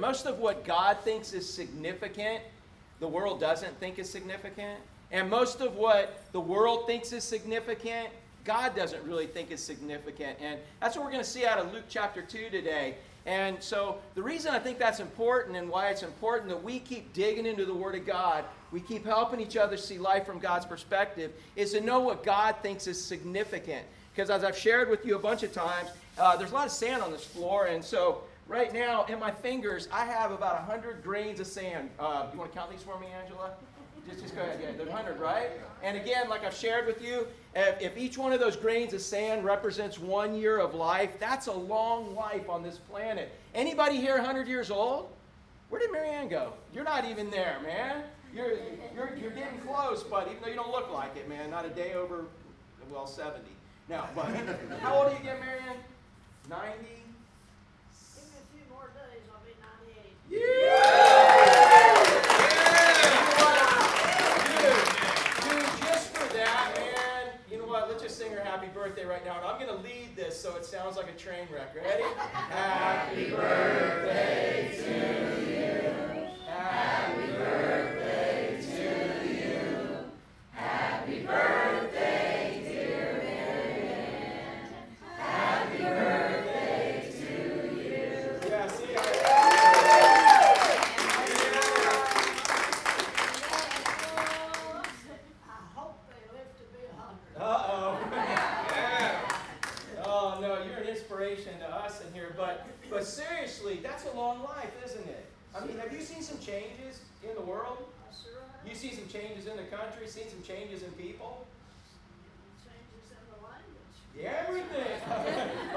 most of what God thinks is significant, the world doesn't think is significant. And most of what the world thinks is significant, God doesn't really think is significant. And that's what we're going to see out of Luke chapter 2 today. And so, the reason I think that's important and why it's important that we keep digging into the Word of God, we keep helping each other see life from God's perspective, is to know what God thinks is significant. Because as I've shared with you a bunch of times, uh, there's a lot of sand on this floor. And so, right now, in my fingers, I have about 100 grains of sand. Uh, you want to count these for me, Angela? Just, just go ahead. Yeah, there's 100, right? And again, like I've shared with you, if, if each one of those grains of sand represents one year of life, that's a long life on this planet. Anybody here 100 years old? Where did Marianne go? You're not even there, man. You're, you're, you're getting close, but even though you don't look like it, man, not a day over, well, 70. Now, but how old are you again, Marianne? 90? Give me a few more days, I'll be 98. Yeah! happy birthday right now, and I'm going to lead this so it sounds like a train wreck. Ready? happy birthday to see some changes in the country, seen some changes in people? Changes in the language. Yeah, everything.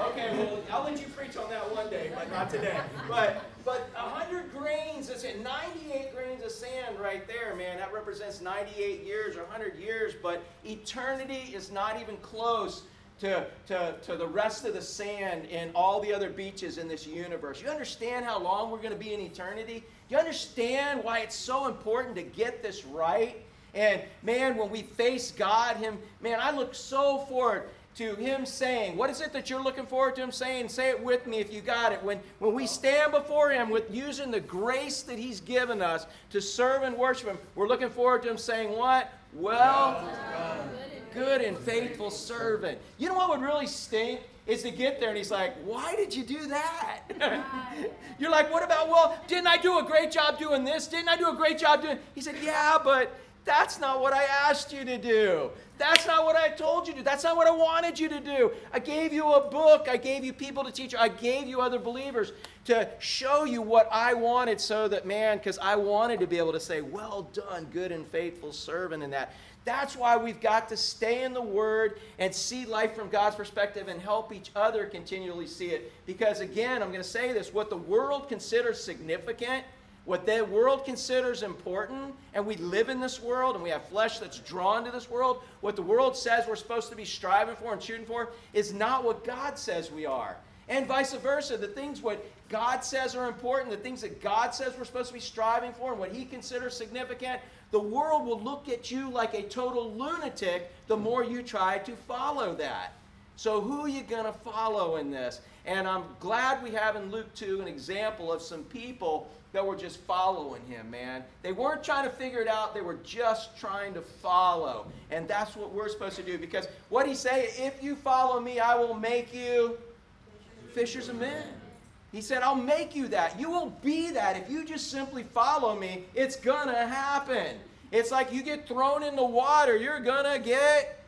okay, well, I'll let you preach on that one day, but not today. But but 100 grains, that's it, 98 grains of sand right there, man. That represents 98 years or 100 years, but eternity is not even close to, to, to the rest of the sand and all the other beaches in this universe. You understand how long we're going to be in eternity? You understand why it's so important to get this right? And man, when we face God, Him, man, I look so forward to Him saying, What is it that you're looking forward to Him saying? Say it with me if you got it. When, when we stand before Him with using the grace that He's given us to serve and worship Him, we're looking forward to Him saying, What? Well, well good and faithful servant. You know what would really stink? Is to get there and he's like, Why did you do that? You're like, What about, well, didn't I do a great job doing this? Didn't I do a great job doing? He said, Yeah, but that's not what I asked you to do. That's not what I told you to do. That's not what I wanted you to do. I gave you a book. I gave you people to teach you. I gave you other believers to show you what I wanted so that, man, because I wanted to be able to say, Well done, good and faithful servant, and that. That's why we've got to stay in the Word and see life from God's perspective and help each other continually see it. Because, again, I'm going to say this what the world considers significant, what the world considers important, and we live in this world and we have flesh that's drawn to this world, what the world says we're supposed to be striving for and shooting for is not what God says we are. And vice versa. The things what God says are important, the things that God says we're supposed to be striving for, and what He considers significant the world will look at you like a total lunatic the more you try to follow that. So, who are you going to follow in this? And I'm glad we have in Luke 2 an example of some people that were just following him, man. They weren't trying to figure it out, they were just trying to follow. And that's what we're supposed to do because what he say, if you follow me, I will make you fishers of men. He said, I'll make you that. You will be that. If you just simply follow me, it's going to happen. It's like you get thrown in the water, you're going to get.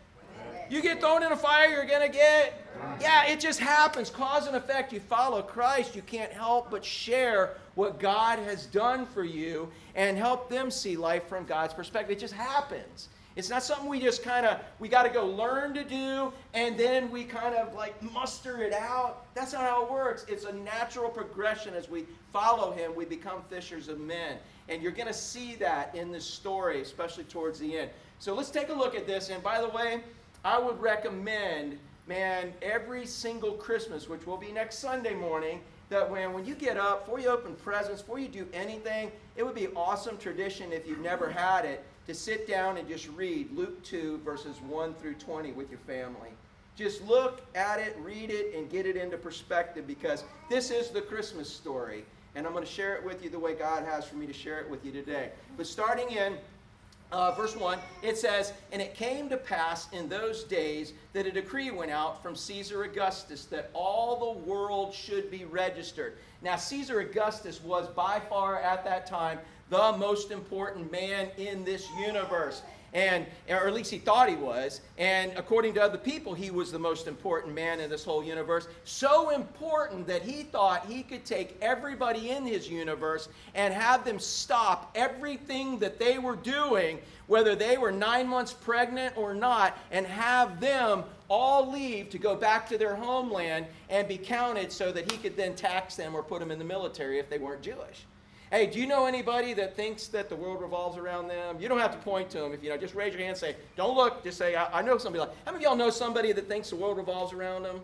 You get thrown in a fire, you're going to get. Yeah, it just happens. Cause and effect. You follow Christ, you can't help but share what God has done for you and help them see life from God's perspective. It just happens. It's not something we just kind of we got to go learn to do and then we kind of like muster it out. That's not how it works. It's a natural progression as we follow him, we become fishers of men. And you're going to see that in this story, especially towards the end. So let's take a look at this. And by the way, I would recommend, man, every single Christmas, which will be next Sunday morning, that when, when you get up, before you open presents, before you do anything, it would be awesome tradition if you've never had it to sit down and just read Luke 2, verses 1 through 20 with your family. Just look at it, read it, and get it into perspective because this is the Christmas story. and I'm going to share it with you the way God has for me to share it with you today. But starting in uh, verse 1, it says, And it came to pass in those days that a decree went out from Caesar Augustus that all the world should be registered. Now, Caesar Augustus was by far at that time the most important man in this universe. And or at least he thought he was. And according to other people he was the most important man in this whole universe. So important that he thought he could take everybody in his universe and have them stop everything that they were doing whether they were 9 months pregnant or not and have them all leave to go back to their homeland and be counted so that he could then tax them or put them in the military if they weren't Jewish Hey, do you know anybody that thinks that the world revolves around them? You don't have to point to them. If you know, just raise your hand and say, don't look, just say, I, I know somebody like, how many of y'all know somebody that thinks the world revolves around them?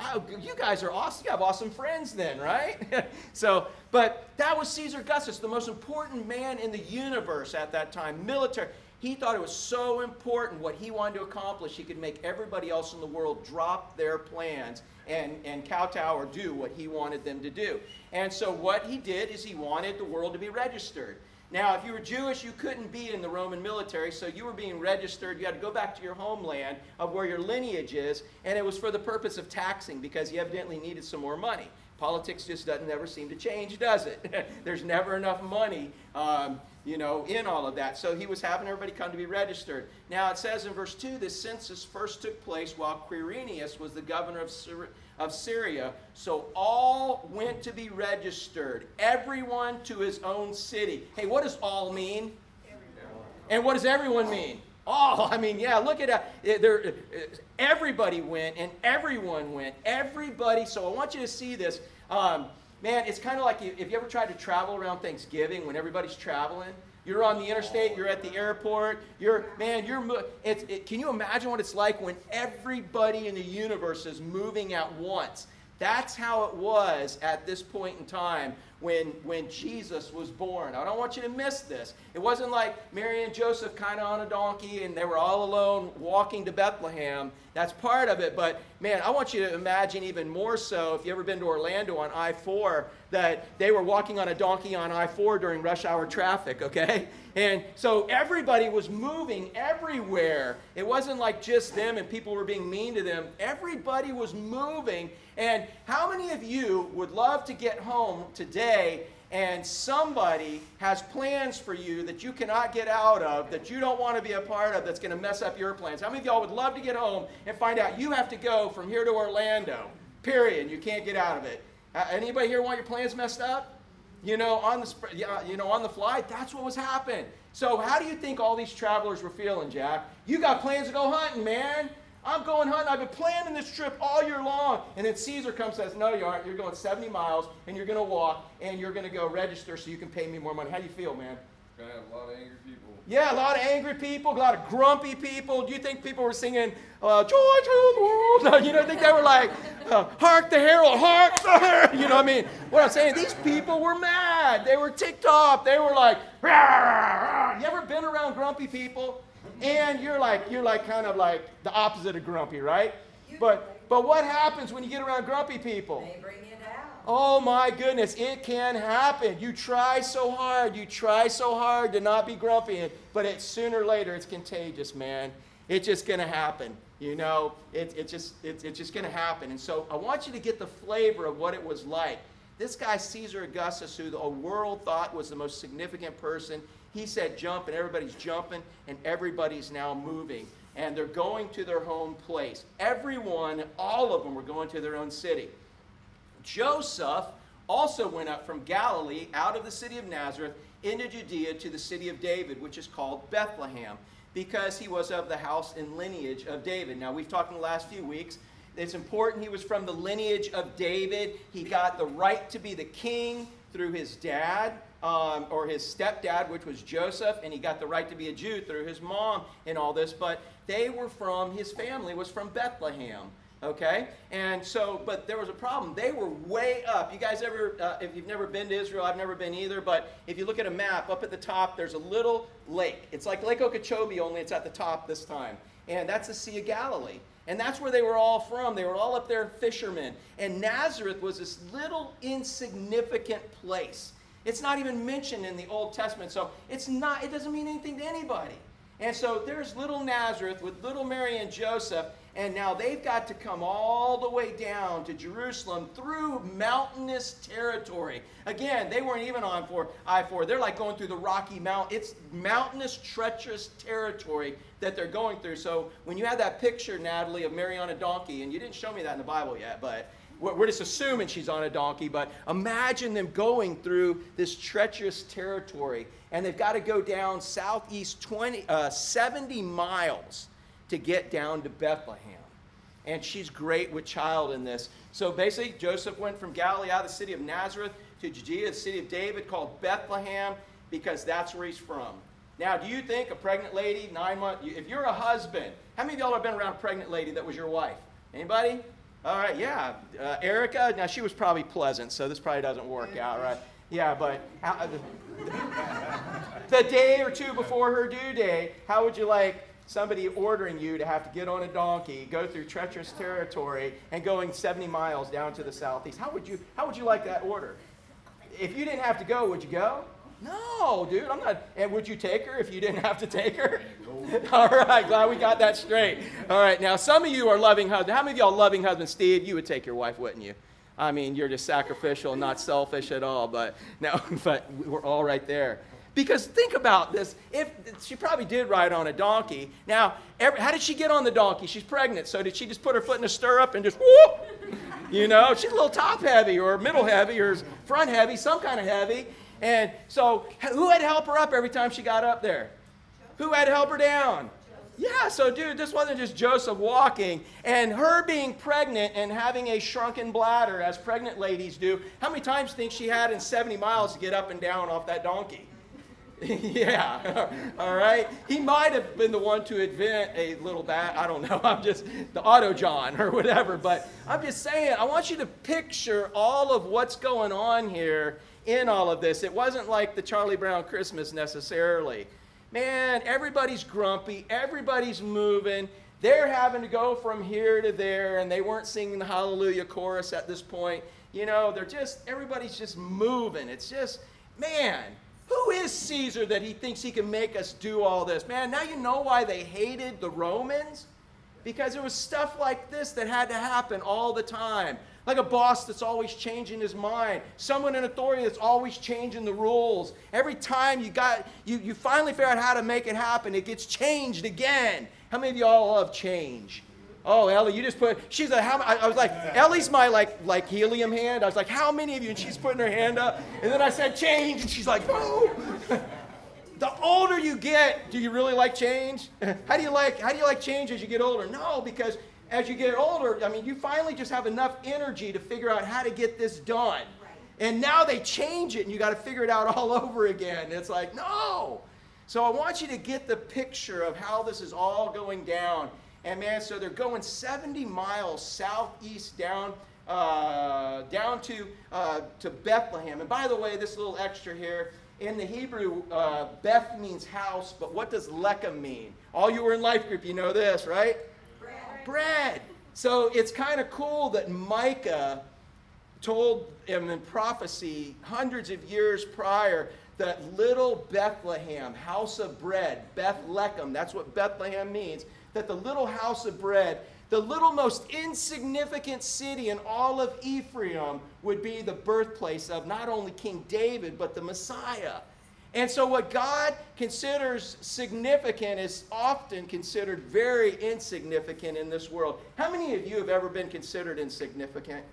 Oh, you guys are awesome. You have awesome friends then, right? so, but that was Caesar Augustus, the most important man in the universe at that time, military. He thought it was so important what he wanted to accomplish, he could make everybody else in the world drop their plans and, and kowtow or do what he wanted them to do. And so what he did is he wanted the world to be registered. Now, if you were Jewish, you couldn't be in the Roman military, so you were being registered. You had to go back to your homeland of where your lineage is, and it was for the purpose of taxing because you evidently needed some more money. Politics just doesn't ever seem to change, does it? There's never enough money, um, you know, in all of that. So he was having everybody come to be registered. Now it says in verse 2 this census first took place while Quirinius was the governor of, Syria, of Syria. So all went to be registered, everyone to his own city. Hey, what does all mean? Everyone. And what does everyone mean? All. I mean, yeah, look at that. There, everybody went and everyone went. Everybody. So I want you to see this. Um, man, it's kind of like if you ever tried to travel around Thanksgiving when everybody's traveling. You're on the interstate, you're at the airport, you're, man, you're, it's, it, can you imagine what it's like when everybody in the universe is moving at once? That's how it was at this point in time when, when Jesus was born. I don't want you to miss this. It wasn't like Mary and Joseph kind of on a donkey and they were all alone walking to Bethlehem. That's part of it. But man, I want you to imagine even more so if you've ever been to Orlando on I 4 that they were walking on a donkey on I 4 during rush hour traffic, okay? And so everybody was moving everywhere. It wasn't like just them and people were being mean to them. Everybody was moving. And how many of you would love to get home today and somebody has plans for you that you cannot get out of, that you don't want to be a part of, that's going to mess up your plans? How many of y'all would love to get home and find out you have to go from here to Orlando, period, you can't get out of it? Uh, anybody here want your plans messed up? You know, on the you know on the fly. That's what was happening. So how do you think all these travelers were feeling, Jack? You got plans to go hunting, man. I'm going hunting. I've been planning this trip all year long. And then Caesar comes and says, No, you aren't. You're going 70 miles and you're going to walk and you're going to go register so you can pay me more money. How do you feel, man? Gonna have a lot of angry people. Yeah, a lot of angry people, a lot of grumpy people. Do you think people were singing uh, "Joy to the World"? No, you don't think they were like, uh, "Hark the herald, hark the herald." You know what I mean? What I'm saying, these people were mad. They were ticked off. They were like, rah, rah. "You ever been around grumpy people?" And you're like, you're like kind of like the opposite of grumpy, right? But but what happens when you get around grumpy people? They bring it out. Oh my goodness, it can happen. You try so hard, you try so hard to not be grumpy, but it, sooner or later it's contagious, man. It's just going to happen. You know, it, it just, it, it's just going to happen. And so I want you to get the flavor of what it was like. This guy, Caesar Augustus, who the world thought was the most significant person, he said jump, and everybody's jumping, and everybody's now moving. And they're going to their home place. Everyone, all of them, were going to their own city. Joseph also went up from Galilee out of the city of Nazareth into Judea to the city of David, which is called Bethlehem, because he was of the house and lineage of David. Now, we've talked in the last few weeks. It's important he was from the lineage of David. He got the right to be the king through his dad. Um, or his stepdad, which was Joseph, and he got the right to be a Jew through his mom and all this. But they were from, his family was from Bethlehem. Okay? And so, but there was a problem. They were way up. You guys ever, uh, if you've never been to Israel, I've never been either, but if you look at a map, up at the top, there's a little lake. It's like Lake Okeechobee, only it's at the top this time. and that's the Sea of Galilee. And that's where they were all from. They were all up there fishermen. And Nazareth was this little insignificant place. It's not even mentioned in the Old Testament, so it's not, it doesn't mean anything to anybody. And so there's little Nazareth with little Mary and Joseph, and now they've got to come all the way down to Jerusalem through mountainous territory. Again, they weren't even on for I 4. They're like going through the Rocky Mount. It's mountainous, treacherous territory that they're going through. So when you have that picture, Natalie, of Mary on a donkey, and you didn't show me that in the Bible yet, but we're just assuming she's on a donkey, but imagine them going through this treacherous territory, and they've got to go down southeast 20, uh, 70 miles to get down to Bethlehem. And she's great with child in this. So basically, Joseph went from Galilee out of the city of Nazareth to Judea, the city of David, called Bethlehem, because that's where he's from. Now, do you think a pregnant lady, nine months, if you're a husband, how many of y'all have been around a pregnant lady that was your wife? Anybody? All right, yeah. Uh, Erica, now she was probably pleasant, so this probably doesn't work out, right? Yeah, but how, the day or two before her due date, how would you like somebody ordering you to have to get on a donkey, go through treacherous territory, and going 70 miles down to the southeast? How would you, how would you like that order? If you didn't have to go, would you go? No, dude, I'm not. And would you take her if you didn't have to take her? All right, glad we got that straight. All right, now some of you are loving husbands. How many of y'all loving husbands? Steve, you would take your wife, wouldn't you? I mean, you're just sacrificial, not selfish at all. But no, but we're all right there. Because think about this. If she probably did ride on a donkey. Now, every, how did she get on the donkey? She's pregnant, so did she just put her foot in a stirrup and just whoop? You know, she's a little top heavy or middle heavy or front heavy, some kind of heavy. And so, who had to help her up every time she got up there? Who had to help her down? Yeah, so dude, this wasn't just Joseph walking and her being pregnant and having a shrunken bladder, as pregnant ladies do. How many times think she had in 70 miles to get up and down off that donkey? yeah, all right. He might have been the one to invent a little bat. I don't know. I'm just the Auto John or whatever. But I'm just saying, I want you to picture all of what's going on here in all of this. It wasn't like the Charlie Brown Christmas necessarily. Man, everybody's grumpy, everybody's moving. They're having to go from here to there, and they weren't singing the Hallelujah chorus at this point. You know, they're just, everybody's just moving. It's just, man, who is Caesar that he thinks he can make us do all this? Man, now you know why they hated the Romans? Because it was stuff like this that had to happen all the time. Like a boss that's always changing his mind. Someone in authority that's always changing the rules. Every time you got you, you finally figure out how to make it happen, it gets changed again. How many of y'all love change? Oh, Ellie, you just put. She's like, how? I, I was like, Ellie's my like like helium hand. I was like, how many of you? And she's putting her hand up. And then I said change, and she's like, oh. the older you get, do you really like change? how do you like how do you like change as you get older? No, because as you get older, I mean, you finally just have enough energy to figure out how to get this done. And now they change it and you got to figure it out all over again. It's like, no. So I want you to get the picture of how this is all going down. And man, so they're going 70 miles southeast down uh, down to uh, to Bethlehem. And by the way, this little extra here in the Hebrew, uh, Beth means house, but what does Lechem mean? All you were in life group, you know this, right? Bread. So it's kind of cool that Micah told him in prophecy hundreds of years prior that little Bethlehem, house of bread, Bethlehem, that's what Bethlehem means, that the little house of bread, the little most insignificant city in all of Ephraim would be the birthplace of not only King David, but the Messiah. And so, what God considers significant is often considered very insignificant in this world. How many of you have ever been considered insignificant?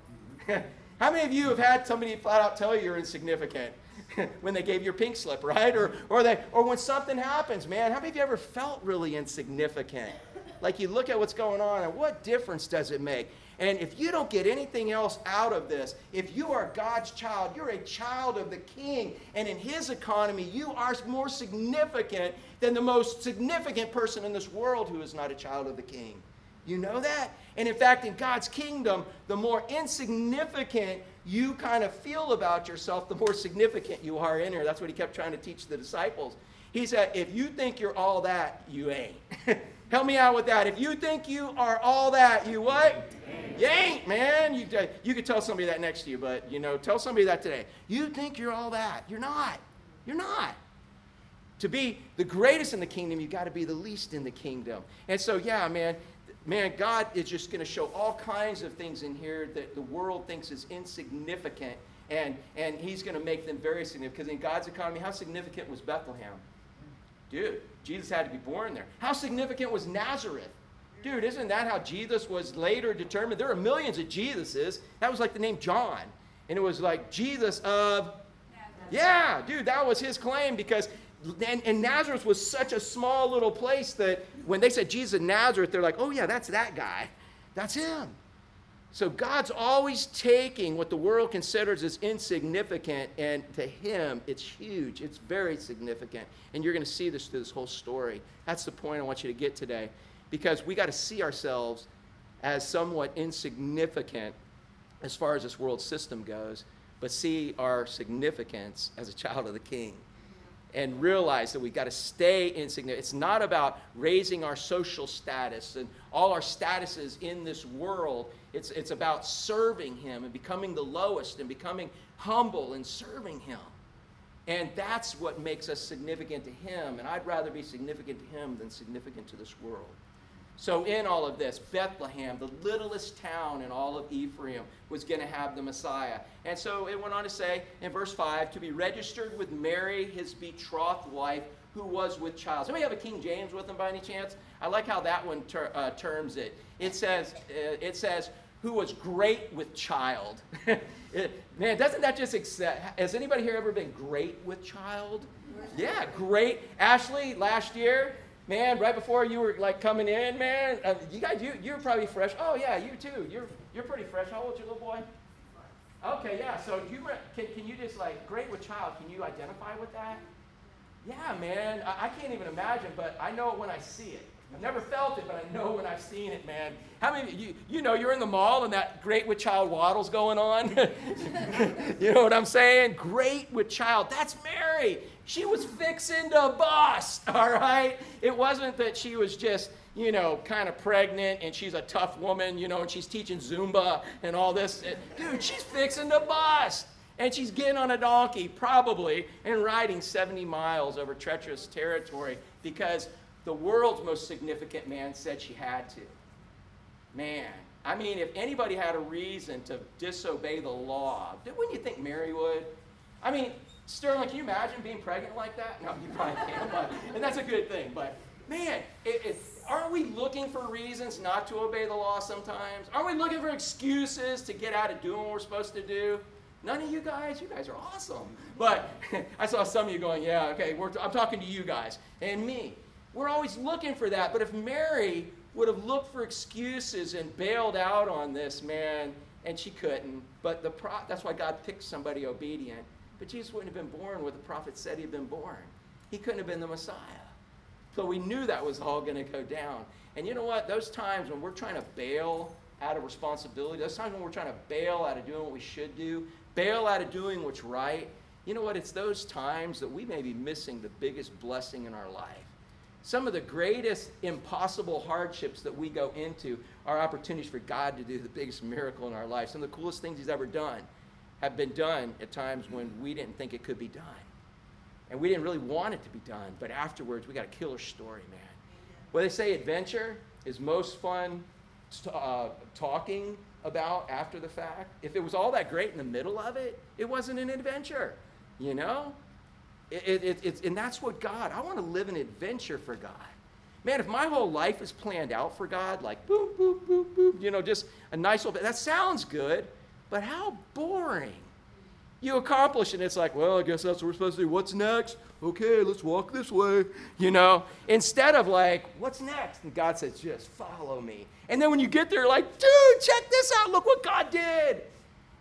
How many of you have had somebody flat out tell you you're insignificant when they gave your pink slip, right? Or, or, they, or when something happens, man, how many of you ever felt really insignificant? Like you look at what's going on and what difference does it make? And if you don't get anything else out of this, if you are God's child, you're a child of the King. And in His economy, you are more significant than the most significant person in this world who is not a child of the King. You know that? And in fact, in God's kingdom, the more insignificant you kind of feel about yourself, the more significant you are in here. That's what he kept trying to teach the disciples. He said, if you think you're all that, you ain't. Help me out with that. If you think you are all that, you what? You ain't, man. You, uh, you could tell somebody that next to you, but you know, tell somebody that today. You think you're all that. You're not. You're not. To be the greatest in the kingdom, you've got to be the least in the kingdom. And so, yeah, man, man, God is just going to show all kinds of things in here that the world thinks is insignificant, and, and He's going to make them very significant. Because in God's economy, how significant was Bethlehem? Dude, Jesus had to be born there. How significant was Nazareth? Dude, isn't that how Jesus was later determined? There are millions of Jesuses. That was like the name John. And it was like Jesus of. Yeah, dude, that was his claim because. And, and Nazareth was such a small little place that when they said Jesus of Nazareth, they're like, oh, yeah, that's that guy. That's him. So God's always taking what the world considers as insignificant, and to Him, it's huge. It's very significant. And you're going to see this through this whole story. That's the point I want you to get today. Because we got to see ourselves as somewhat insignificant as far as this world system goes, but see our significance as a child of the King and realize that we've got to stay insignificant. It's not about raising our social status and all our statuses in this world. It's, it's about serving Him and becoming the lowest and becoming humble and serving Him. And that's what makes us significant to Him. And I'd rather be significant to Him than significant to this world. So, in all of this, Bethlehem, the littlest town in all of Ephraim, was going to have the Messiah. And so it went on to say in verse 5 to be registered with Mary, his betrothed wife, who was with child. Somebody have a King James with them by any chance? I like how that one ter- uh, terms it. It says, uh, it says, who was great with child. it, man, doesn't that just accept? Has anybody here ever been great with child? Yeah, great. Ashley, last year, man, right before you were like coming in, man, uh, you guys, you you're probably fresh. Oh yeah, you too. You're you're pretty fresh. How old's your little boy? Okay, yeah. So you can can you just like great with child? Can you identify with that? Yeah, man. I, I can't even imagine, but I know it when I see it. I've never felt it, but I know when I've seen it, man. How many you you know you're in the mall and that great with child waddles going on? you know what I'm saying? Great with child. That's Mary. She was fixing to bust, all right? It wasn't that she was just, you know, kind of pregnant and she's a tough woman, you know, and she's teaching Zumba and all this. Eh, dude, she's fixing to bust. And she's getting on a donkey, probably, and riding 70 miles over treacherous territory because the world's most significant man said she had to. Man, I mean, if anybody had a reason to disobey the law, wouldn't you think Mary would? I mean, Sterling, can you imagine being pregnant like that? No, you probably can't, but, and that's a good thing. But man, it, it, aren't we looking for reasons not to obey the law sometimes? Aren't we looking for excuses to get out of doing what we're supposed to do? None of you guys, you guys are awesome. But I saw some of you going, yeah, okay, I'm talking to you guys and me. We're always looking for that. But if Mary would have looked for excuses and bailed out on this, man, and she couldn't, but the pro- that's why God picked somebody obedient but Jesus wouldn't have been born where the prophet said he'd been born. He couldn't have been the Messiah. So we knew that was all going to go down. And you know what? Those times when we're trying to bail out of responsibility, those times when we're trying to bail out of doing what we should do, bail out of doing what's right, you know what? It's those times that we may be missing the biggest blessing in our life. Some of the greatest impossible hardships that we go into are opportunities for God to do the biggest miracle in our life. Some of the coolest things He's ever done have been done at times when we didn't think it could be done. And we didn't really want it to be done, but afterwards we got a killer story, man. Well, they say adventure is most fun uh, talking about after the fact. If it was all that great in the middle of it, it wasn't an adventure, you know? It, it, and that's what God, I want to live an adventure for God. Man, if my whole life is planned out for God, like boom, boom, boom, boom, you know, just a nice little bit, that sounds good, but how boring. You accomplish and it's like, well, I guess that's what we're supposed to do. What's next? Okay, let's walk this way. You know, instead of like, what's next? And God says, just follow me. And then when you get there, like, dude, check this out. Look what God did.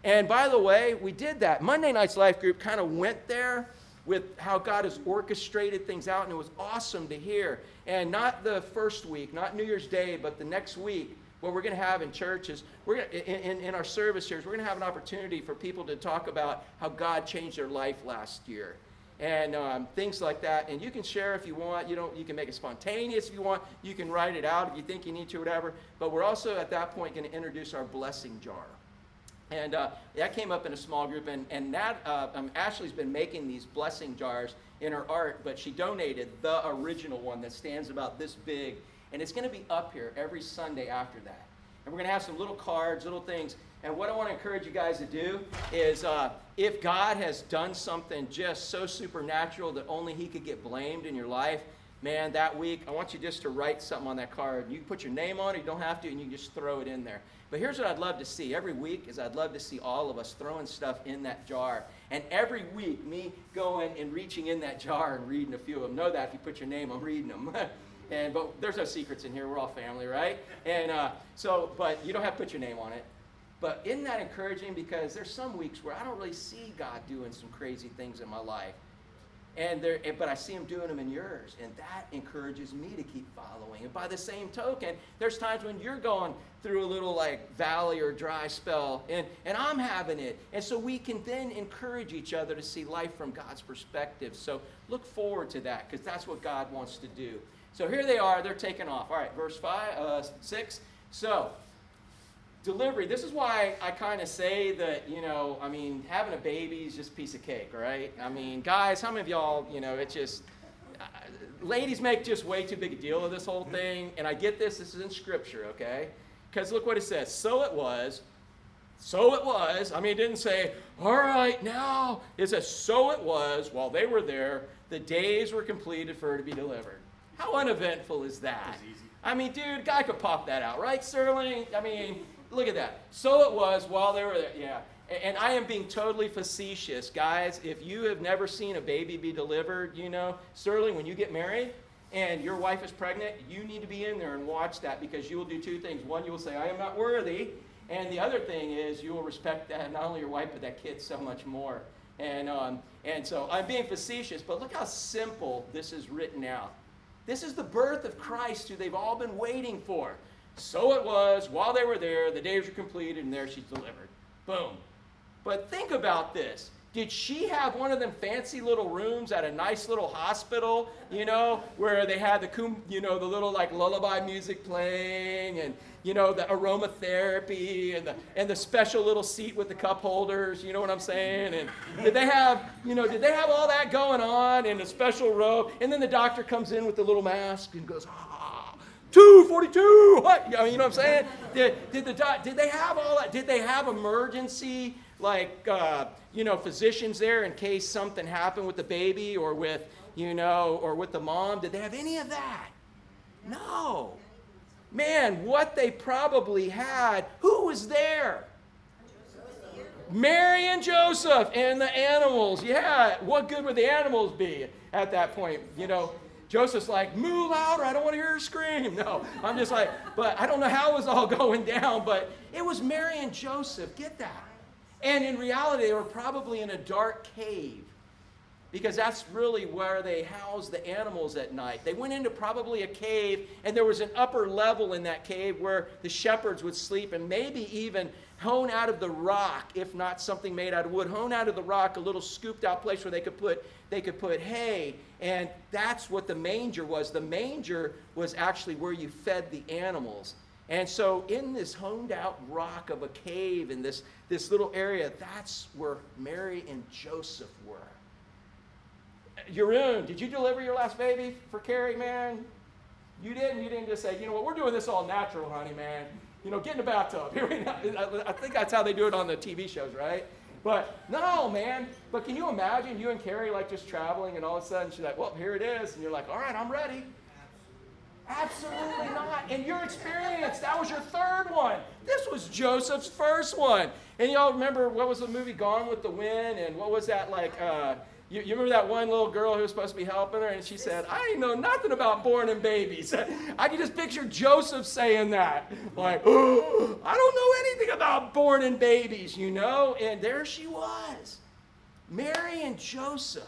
And by the way, we did that. Monday Night's Life Group kind of went there with how God has orchestrated things out, and it was awesome to hear. And not the first week, not New Year's Day, but the next week, what we're going to have in church is we're gonna, in, in, in our service here is we're going to have an opportunity for people to talk about how God changed their life last year and um, things like that. And you can share if you want. You don't. You can make it spontaneous if you want. You can write it out if you think you need to, whatever. But we're also at that point going to introduce our blessing jar. And uh, that came up in a small group, and, and uh, um, Ashley's been making these blessing jars in her art, but she donated the original one that stands about this big, and it's going to be up here every Sunday after that. And we're going to have some little cards, little things. And what I want to encourage you guys to do is uh, if God has done something just so supernatural that only He could get blamed in your life, man, that week, I want you just to write something on that card. You can put your name on it, you don't have to, and you just throw it in there. But here's what I'd love to see every week is I'd love to see all of us throwing stuff in that jar. And every week, me going and reaching in that jar and reading a few of them. Know that if you put your name, I'm reading them. and but there's no secrets in here. We're all family, right? And uh, so, but you don't have to put your name on it. But isn't that encouraging? Because there's some weeks where I don't really see God doing some crazy things in my life. And there, but I see him doing them in yours, and that encourages me to keep following. And by the same token, there's times when you're going through a little like valley or dry spell, and, and I'm having it. And so we can then encourage each other to see life from God's perspective. So look forward to that, because that's what God wants to do. So here they are, they're taking off. All right, verse five, uh, six. So delivery. This is why I kind of say that, you know, I mean, having a baby is just a piece of cake, right? I mean, guys, how many of y'all, you know, it's just, uh, ladies make just way too big a deal of this whole thing. And I get this, this is in Scripture, okay? Because look what it says. So it was, so it was. I mean, it didn't say, all right, now. It says, so it was, while they were there, the days were completed for her to be delivered. How uneventful is that? I mean, dude, guy could pop that out, right, Sterling? I mean, Look at that. So it was while they were there. Yeah. And I am being totally facetious. Guys, if you have never seen a baby be delivered, you know, Sterling, when you get married and your wife is pregnant, you need to be in there and watch that because you will do two things. One, you will say, I am not worthy. And the other thing is you will respect that, not only your wife, but that kid so much more. And, um, and so I'm being facetious, but look how simple this is written out. This is the birth of Christ, who they've all been waiting for. So it was, while they were there, the days were completed, and there she's delivered. Boom. But think about this. Did she have one of them fancy little rooms at a nice little hospital, you know, where they had the, you know, the little like lullaby music playing and, you know, the aromatherapy and the, and the special little seat with the cup holders, you know what I'm saying? And did they have, you know, did they have all that going on in a special row? And then the doctor comes in with the little mask and goes, ah, 242. What? You know what I'm saying? Did, did, the, did they have all that? Did they have emergency, like, uh, you know, physicians there in case something happened with the baby or with, you know, or with the mom? Did they have any of that? No. Man, what they probably had, who was there? Mary and Joseph and the animals. Yeah, what good would the animals be at that point? You know, Joseph's like, move louder, I don't want to hear her scream. No, I'm just like, but I don't know how it was all going down, but it was Mary and Joseph. Get that? And in reality, they were probably in a dark cave because that's really where they housed the animals at night. They went into probably a cave, and there was an upper level in that cave where the shepherds would sleep, and maybe even hewn out of the rock, if not something made out of wood, hewn out of the rock, a little scooped out place where they could put they could put hay, and that's what the manger was. The manger was actually where you fed the animals. And so in this honed out rock of a cave in this, this little area, that's where Mary and Joseph were. Jeroen, did you deliver your last baby for Carrie, man? You didn't. You didn't just say, you know what, we're doing this all natural, honey, man. You know, get in the bathtub. Here we go. I think that's how they do it on the TV shows, right? But no, man. But can you imagine you and Carrie like just traveling and all of a sudden she's like, well, here it is. And you're like, all right, I'm ready. Absolutely not. In your experience, that was your third one. This was Joseph's first one. And y'all remember what was the movie Gone with the Wind? And what was that like? Uh, you, you, remember that one little girl who was supposed to be helping her, and she said, I know nothing about born in babies. I can just picture Joseph saying that. Like, oh, I don't know anything about born in babies, you know? And there she was. Mary and Joseph.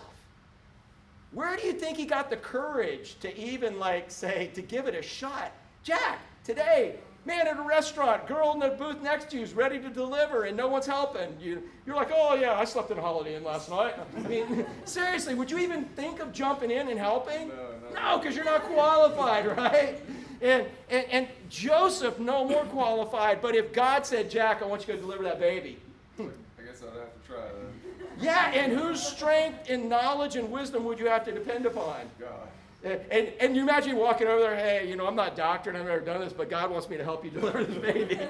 Where do you think he got the courage to even like say, to give it a shot? Jack, today, Man, at a restaurant, girl in the booth next to you is ready to deliver and no one's helping. You, you're like, oh yeah, I slept in a Holiday Inn last night. I mean, seriously, would you even think of jumping in and helping? No, No, because you're not qualified, right? And, and, and Joseph, no more qualified, but if God said, Jack, I want you to go deliver that baby. I guess I'd have to try that. Yeah, and whose strength and knowledge and wisdom would you have to depend upon? God. And, and, you imagine walking over there, hey, you know, I'm not a doctor and I've never done this, but God wants me to help you deliver this baby.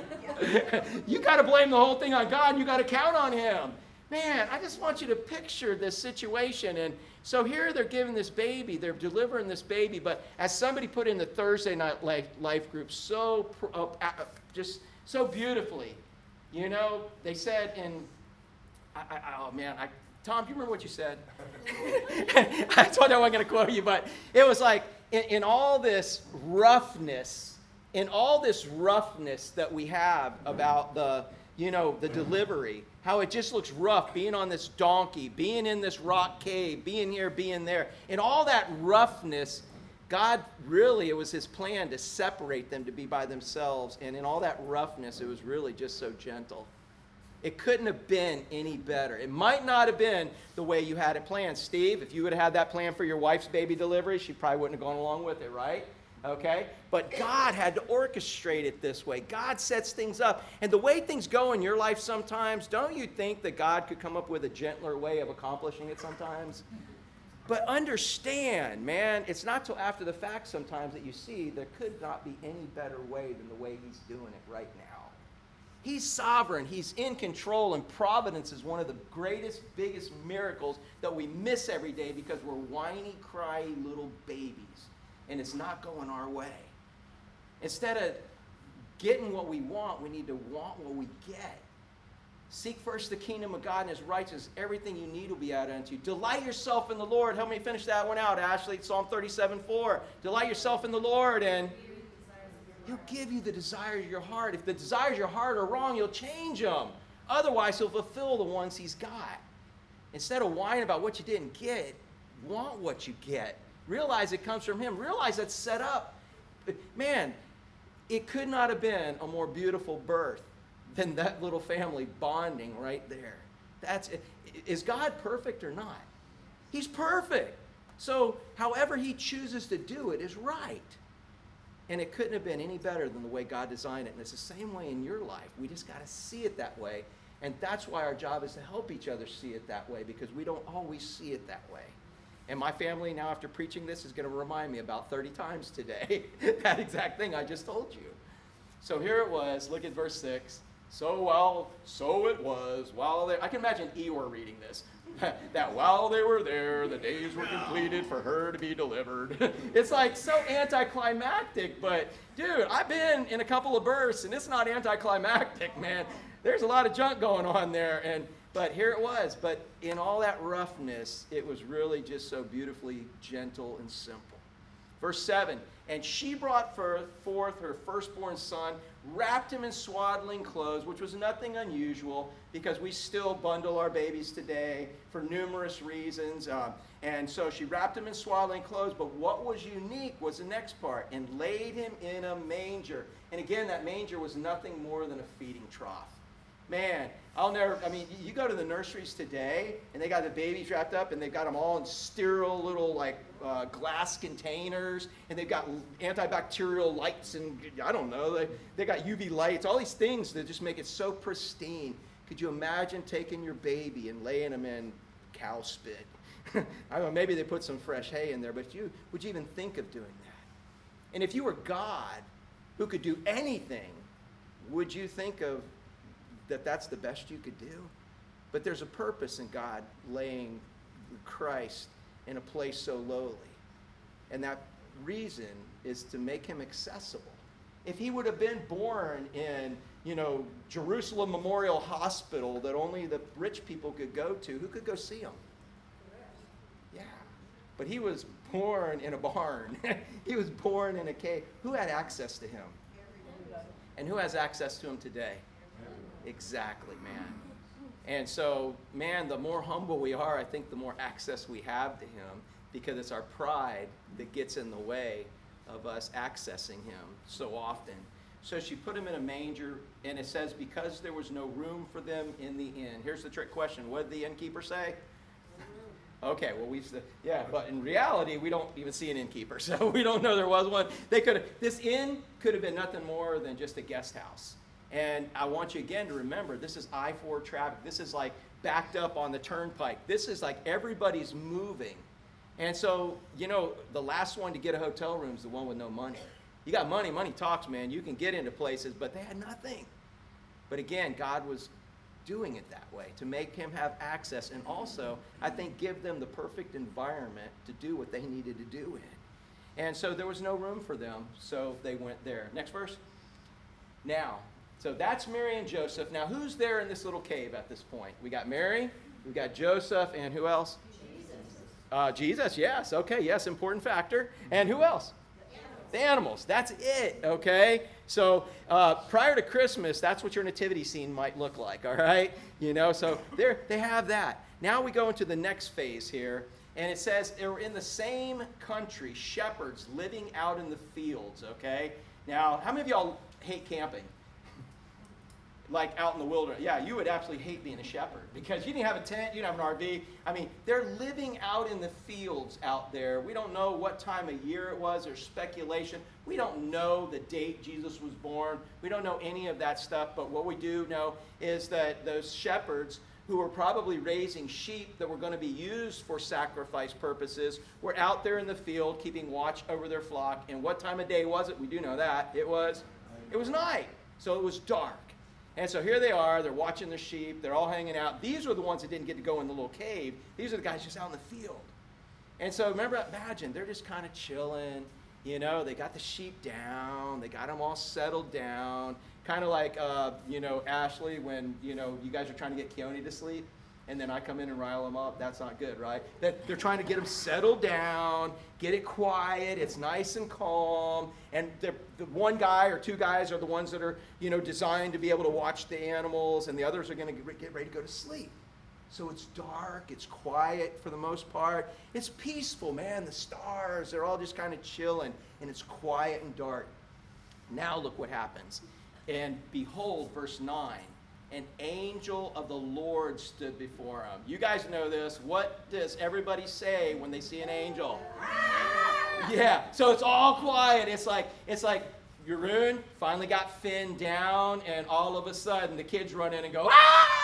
you got to blame the whole thing on God and you got to count on Him. Man, I just want you to picture this situation. And so here they're giving this baby, they're delivering this baby, but as somebody put in the Thursday night life, life group so, uh, uh, just so beautifully, you know, they said in, I, I, oh man, I, Tom, do you remember what you said? I told you I wasn't going to quote you, but it was like in, in all this roughness, in all this roughness that we have about the, you know, the delivery, how it just looks rough being on this donkey, being in this rock cave, being here, being there. In all that roughness, God really, it was his plan to separate them to be by themselves. And in all that roughness, it was really just so gentle. It couldn't have been any better. It might not have been the way you had it planned. Steve, if you would have had that plan for your wife's baby delivery, she probably wouldn't have gone along with it, right? Okay? But God had to orchestrate it this way. God sets things up. And the way things go in your life sometimes, don't you think that God could come up with a gentler way of accomplishing it sometimes? But understand, man, it's not till after the fact sometimes that you see there could not be any better way than the way He's doing it right now. He's sovereign, He's in control, and providence is one of the greatest, biggest miracles that we miss every day because we're whiny, cryy little babies, and it's not going our way. Instead of getting what we want, we need to want what we get. Seek first the kingdom of God and his righteousness. Everything you need will be added unto you. Delight yourself in the Lord. Help me finish that one out, Ashley. Psalm 37 4. Delight yourself in the Lord, and he'll give you the desires of your heart. If the desires of your heart are wrong, he'll change them. Otherwise, he'll fulfill the ones he's got. Instead of whining about what you didn't get, want what you get. Realize it comes from him. Realize that's set up. Man, it could not have been a more beautiful birth than that little family bonding right there. That's is God perfect or not? He's perfect. So, however he chooses to do it is right. And it couldn't have been any better than the way God designed it. And it's the same way in your life. We just got to see it that way. And that's why our job is to help each other see it that way because we don't always see it that way. And my family, now after preaching this, is going to remind me about 30 times today that exact thing I just told you. So here it was. Look at verse 6. So while, so it was, while they, I can imagine Eeyore reading this. that while they were there, the days were completed for her to be delivered. it's like so anticlimactic, but dude, I've been in a couple of births and it's not anticlimactic, man. There's a lot of junk going on there, and but here it was. But in all that roughness, it was really just so beautifully gentle and simple. Verse 7 And she brought forth her firstborn son, wrapped him in swaddling clothes, which was nothing unusual because we still bundle our babies today for numerous reasons. Um, and so she wrapped him in swaddling clothes. But what was unique was the next part and laid him in a manger. And again, that manger was nothing more than a feeding trough. Man, I'll never, I mean, you go to the nurseries today and they got the babies wrapped up and they've got them all in sterile little like uh, glass containers and they've got antibacterial lights and I don't know, they, they got UV lights, all these things that just make it so pristine. Could you imagine taking your baby and laying them in cow spit? I don't know, maybe they put some fresh hay in there, but you, would you even think of doing that? And if you were God who could do anything, would you think of that that's the best you could do. But there's a purpose in God laying Christ in a place so lowly. And that reason is to make him accessible. If he would have been born in, you know, Jerusalem Memorial Hospital that only the rich people could go to, who could go see him? Yeah. But he was born in a barn. he was born in a cave. Who had access to him? And who has access to him today? Exactly, man. And so, man, the more humble we are, I think the more access we have to Him because it's our pride that gets in the way of us accessing Him so often. So she put him in a manger, and it says, because there was no room for them in the inn. Here's the trick question What did the innkeeper say? Okay, well, we yeah, but in reality, we don't even see an innkeeper, so we don't know there was one. They could this inn could have been nothing more than just a guest house. And I want you again to remember this is I 4 traffic. This is like backed up on the turnpike. This is like everybody's moving. And so, you know, the last one to get a hotel room is the one with no money. You got money, money talks, man. You can get into places, but they had nothing. But again, God was doing it that way to make him have access and also, I think, give them the perfect environment to do what they needed to do in. And so there was no room for them, so they went there. Next verse. Now, so that's Mary and Joseph. Now, who's there in this little cave at this point? We got Mary, we got Joseph, and who else? Jesus. Uh, Jesus, yes. Okay, yes, important factor. And who else? The animals. That's it, okay? So uh, prior to Christmas, that's what your nativity scene might look like, all right? You know, so there they have that. Now we go into the next phase here, and it says they were in the same country, shepherds living out in the fields, okay? Now, how many of y'all hate camping? Like out in the wilderness. Yeah, you would absolutely hate being a shepherd because you didn't have a tent, you didn't have an RV. I mean, they're living out in the fields out there. We don't know what time of year it was. There's speculation. We don't know the date Jesus was born. We don't know any of that stuff. But what we do know is that those shepherds who were probably raising sheep that were going to be used for sacrifice purposes were out there in the field keeping watch over their flock. And what time of day was it? We do know that. It was it was night. So it was dark. And so here they are, they're watching the sheep, they're all hanging out. These were the ones that didn't get to go in the little cave. These are the guys just out in the field. And so remember, imagine, they're just kind of chilling. You know, they got the sheep down, they got them all settled down. Kind of like, uh, you know, Ashley, when, you know, you guys are trying to get Keone to sleep and then I come in and rile them up. That's not good, right? That they're trying to get them settled down, get it quiet. It's nice and calm. And the one guy or two guys are the ones that are, you know, designed to be able to watch the animals, and the others are going to get ready to go to sleep. So it's dark, it's quiet for the most part. It's peaceful, man. The stars, they're all just kind of chilling, and it's quiet and dark. Now look what happens. And behold, verse 9 an angel of the Lord stood before him. You guys know this. What does everybody say when they see an angel? Yeah. So it's all quiet. It's like it's like Yaroon finally got Finn down, and all of a sudden the kids run in and go, ah!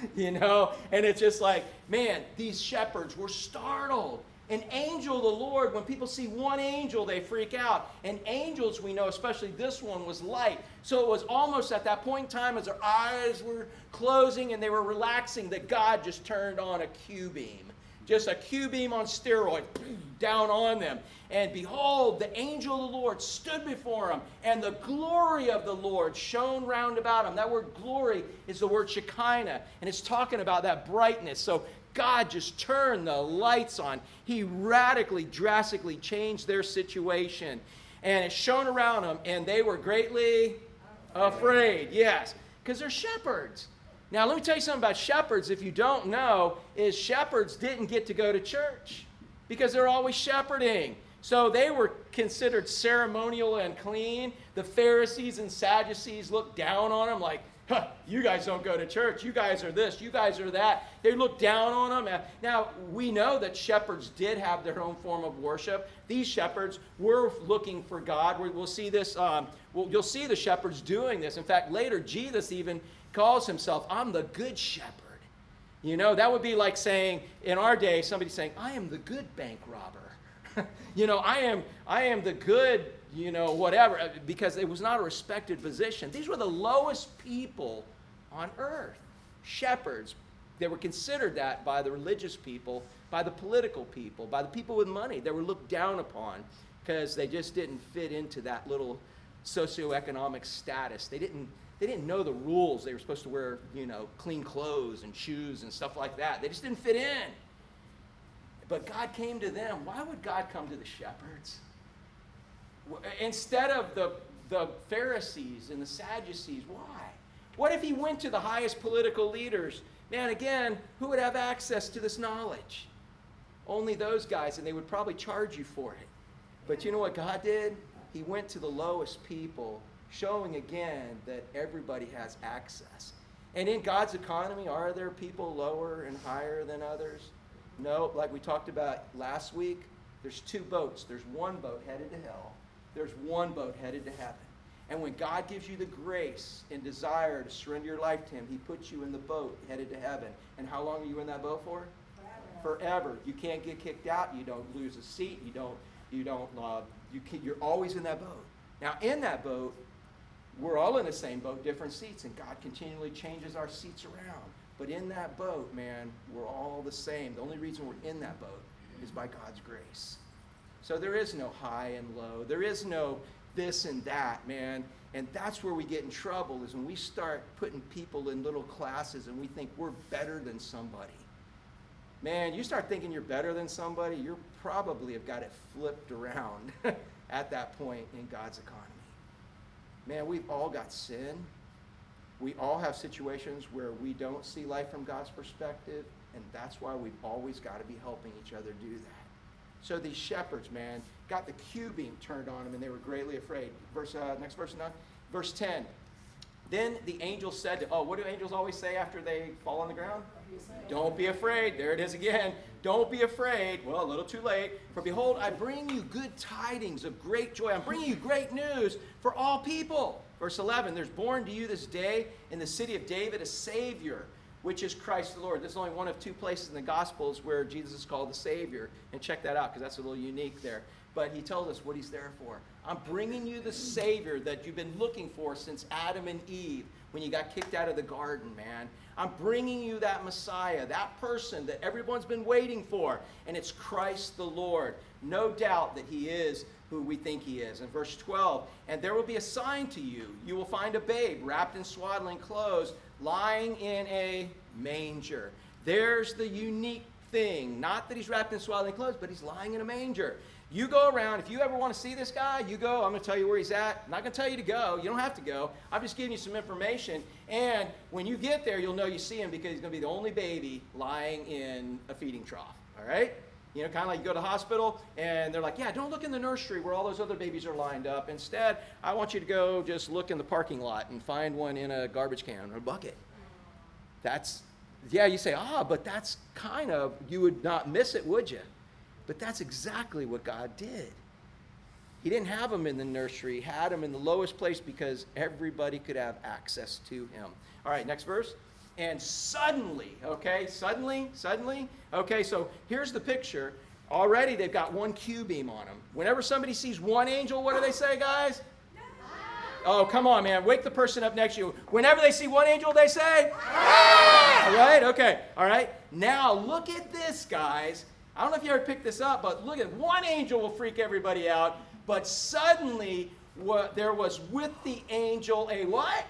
You know, and it's just like, man, these shepherds were startled. An angel of the Lord, when people see one angel, they freak out. And angels, we know, especially this one, was light. So it was almost at that point in time, as their eyes were closing and they were relaxing, that God just turned on a Q beam. Just a Q beam on steroid down on them. And behold, the angel of the Lord stood before him, and the glory of the Lord shone round about him. That word glory is the word Shekinah, and it's talking about that brightness. So God just turned the lights on. He radically, drastically changed their situation. And it shone around them, and they were greatly afraid. Yes, because they're shepherds. Now, let me tell you something about shepherds. If you don't know, is shepherds didn't get to go to church because they're always shepherding. So they were considered ceremonial and clean. The Pharisees and Sadducees looked down on them like, huh, you guys don't go to church. You guys are this. You guys are that. They look down on them. Now, we know that shepherds did have their own form of worship. These shepherds were looking for God. We'll see this. Um, well, you'll see the shepherds doing this. In fact, later, Jesus even calls himself, I'm the good shepherd. You know, that would be like saying, in our day, somebody saying, I am the good bank robber. you know, I am, I am the good you know, whatever, uh, because it was not a respected position. These were the lowest people on earth shepherds. They were considered that by the religious people, by the political people, by the people with money. They were looked down upon because they just didn't fit into that little socioeconomic status. They didn't, they didn't know the rules. They were supposed to wear, you know, clean clothes and shoes and stuff like that. They just didn't fit in. But God came to them. Why would God come to the shepherds? Instead of the, the Pharisees and the Sadducees, why? What if he went to the highest political leaders? Man, again, who would have access to this knowledge? Only those guys, and they would probably charge you for it. But you know what God did? He went to the lowest people showing again that everybody has access. And in God's economy, are there people lower and higher than others? No, like we talked about last week, there's two boats. There's one boat headed to hell, there's one boat headed to heaven. And when God gives you the grace and desire to surrender your life to Him, He puts you in the boat headed to heaven. And how long are you in that boat for? Forever. Forever. You can't get kicked out. You don't lose a seat. You don't. You don't. Uh, you can, you're always in that boat. Now, in that boat, we're all in the same boat, different seats, and God continually changes our seats around. But in that boat, man, we're all the same. The only reason we're in that boat is by God's grace. So there is no high and low. There is no this and that, man. And that's where we get in trouble is when we start putting people in little classes and we think we're better than somebody. Man, you start thinking you're better than somebody, you probably have got it flipped around at that point in God's economy. Man, we've all got sin. We all have situations where we don't see life from God's perspective, and that's why we've always got to be helping each other do that. So these shepherds, man, got the Q beam turned on them, and they were greatly afraid. Verse uh, next verse now, verse ten. Then the angel said to, oh, what do angels always say after they fall on the ground? Don't be afraid. There it is again. Don't be afraid. Well, a little too late. For behold, I bring you good tidings of great joy. I'm bringing you great news for all people. Verse 11 There's born to you this day in the city of David a Savior, which is Christ the Lord. There's only one of two places in the Gospels where Jesus is called the Savior. And check that out because that's a little unique there. But he tells us what he's there for. I'm bringing you the Savior that you've been looking for since Adam and Eve when you got kicked out of the garden, man. I'm bringing you that Messiah, that person that everyone's been waiting for, and it's Christ the Lord. No doubt that he is who we think he is. In verse 12, and there will be a sign to you. You will find a babe wrapped in swaddling clothes, lying in a manger. There's the unique thing. Not that he's wrapped in swaddling clothes, but he's lying in a manger. You go around. If you ever want to see this guy, you go. I'm going to tell you where he's at. I'm not going to tell you to go. You don't have to go. I'm just giving you some information. And when you get there, you'll know you see him because he's going to be the only baby lying in a feeding trough. All right? You know, kind of like you go to the hospital and they're like, yeah, don't look in the nursery where all those other babies are lined up. Instead, I want you to go just look in the parking lot and find one in a garbage can or a bucket. That's, yeah, you say, ah, but that's kind of, you would not miss it, would you? But that's exactly what God did. He didn't have them in the nursery, he had them in the lowest place because everybody could have access to him. All right, next verse. And suddenly, okay, suddenly, suddenly, okay, so here's the picture. Already they've got one Q beam on them. Whenever somebody sees one angel, what do they say, guys? Oh, come on, man. Wake the person up next to you. Whenever they see one angel, they say, All right, okay. All right. Now, look at this, guys. I don't know if you ever picked this up, but look at one angel will freak everybody out. But suddenly, what, there was with the angel a what?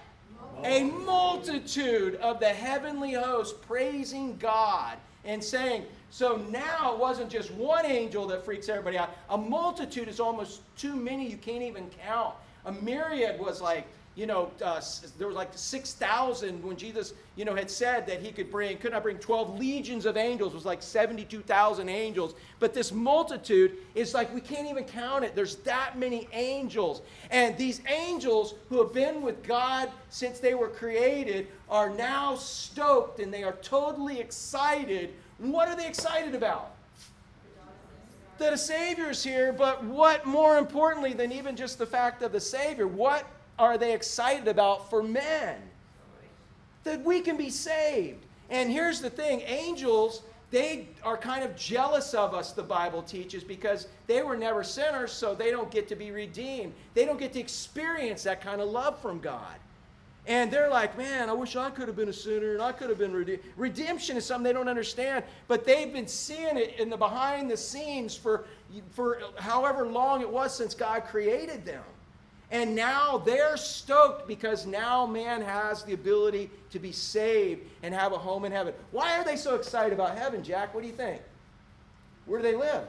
A multitude of the heavenly host praising God and saying, so now it wasn't just one angel that freaks everybody out. A multitude is almost too many, you can't even count. A myriad was like you know, uh, there was like 6,000 when Jesus, you know, had said that he could bring, could not bring 12 legions of angels, was like 72,000 angels. But this multitude is like, we can't even count it. There's that many angels. And these angels who have been with God since they were created are now stoked and they are totally excited. What are they excited about? That a Savior is here, but what more importantly than even just the fact of the Savior, what are they excited about for men? That we can be saved. And here's the thing angels, they are kind of jealous of us, the Bible teaches, because they were never sinners, so they don't get to be redeemed. They don't get to experience that kind of love from God. And they're like, man, I wish I could have been a sinner and I could have been redeemed. Redemption is something they don't understand, but they've been seeing it in the behind the scenes for, for however long it was since God created them. And now they're stoked because now man has the ability to be saved and have a home in heaven. Why are they so excited about heaven, Jack? What do you think? Where do they live?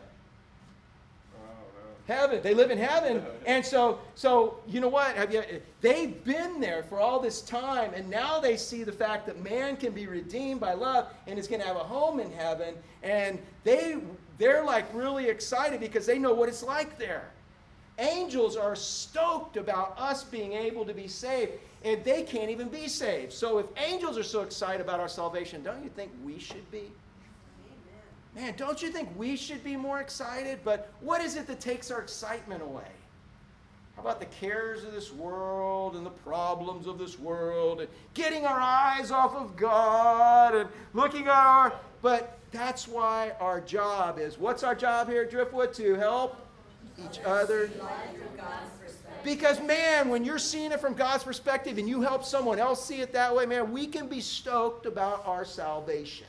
Heaven. They live in heaven. And so, so you know what? Have you they've been there for all this time, and now they see the fact that man can be redeemed by love and is going to have a home in heaven. And they they're like really excited because they know what it's like there. Angels are stoked about us being able to be saved, and they can't even be saved. So if angels are so excited about our salvation, don't you think we should be? Man, don't you think we should be more excited? But what is it that takes our excitement away? How about the cares of this world and the problems of this world and getting our eyes off of God and looking at our. But that's why our job is what's our job here at Driftwood? To help each other. Because, man, when you're seeing it from God's perspective and you help someone else see it that way, man, we can be stoked about our salvation.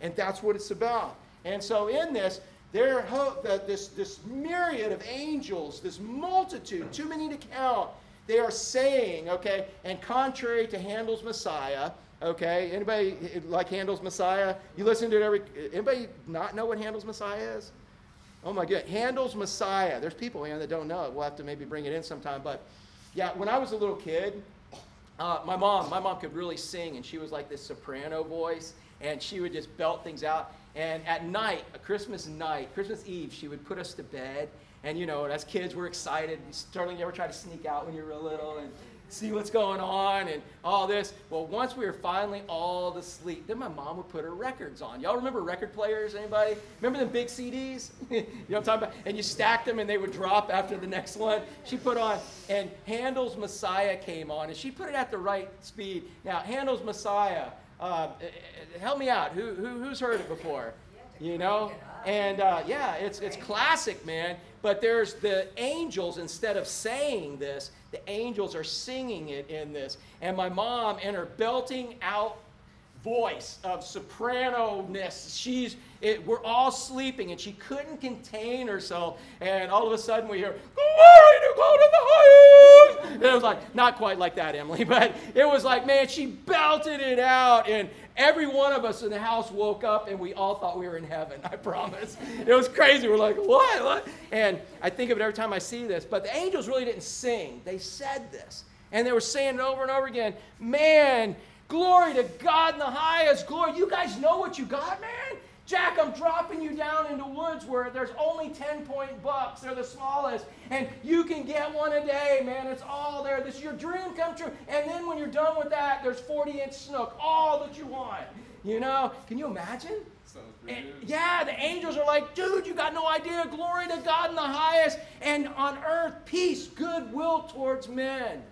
And that's what it's about. And so, in this, there, this, this myriad of angels, this multitude, too many to count, they are saying, okay, and contrary to Handel's Messiah, okay, anybody like Handel's Messiah? You listen to it every, anybody not know what Handel's Messiah is? Oh my God, Handel's Messiah. There's people here that don't know it. We'll have to maybe bring it in sometime. But yeah, when I was a little kid, uh, my mom, my mom could really sing, and she was like this soprano voice, and she would just belt things out. And at night, a Christmas night, Christmas Eve, she would put us to bed. And you know, as kids, we're excited. Starting, you ever try to sneak out when you were little and see what's going on and all this? Well, once we were finally all asleep, then my mom would put her records on. Y'all remember record players? Anybody? Remember the big CDs? you know what I'm talking about? And you stacked them and they would drop after the next one. She put on, and Handel's Messiah came on, and she put it at the right speed. Now, Handel's Messiah uh, help me out. Who, who, who's heard it before? You know? And uh, yeah, it's, it's classic, man. But there's the angels, instead of saying this, the angels are singing it in this. And my mom, in her belting out voice of soprano-ness, she's it, we're all sleeping, and she couldn't contain herself. And all of a sudden, we hear, Glory to God in the highest! And it was like, not quite like that, Emily, but it was like, man, she belted it out. And every one of us in the house woke up, and we all thought we were in heaven, I promise. It was crazy. We're like, what? what? And I think of it every time I see this. But the angels really didn't sing, they said this. And they were saying it over and over again. Man, glory to God in the highest. Glory. You guys know what you got, man? Jack, I'm dropping you down into woods where there's only 10 point bucks. They're the smallest. And you can get one a day, man. It's all there. This is your dream come true. And then when you're done with that, there's 40 inch snook, all that you want. You know? Can you imagine? And, yeah, the angels are like, dude, you got no idea. Glory to God in the highest. And on earth, peace, goodwill towards men.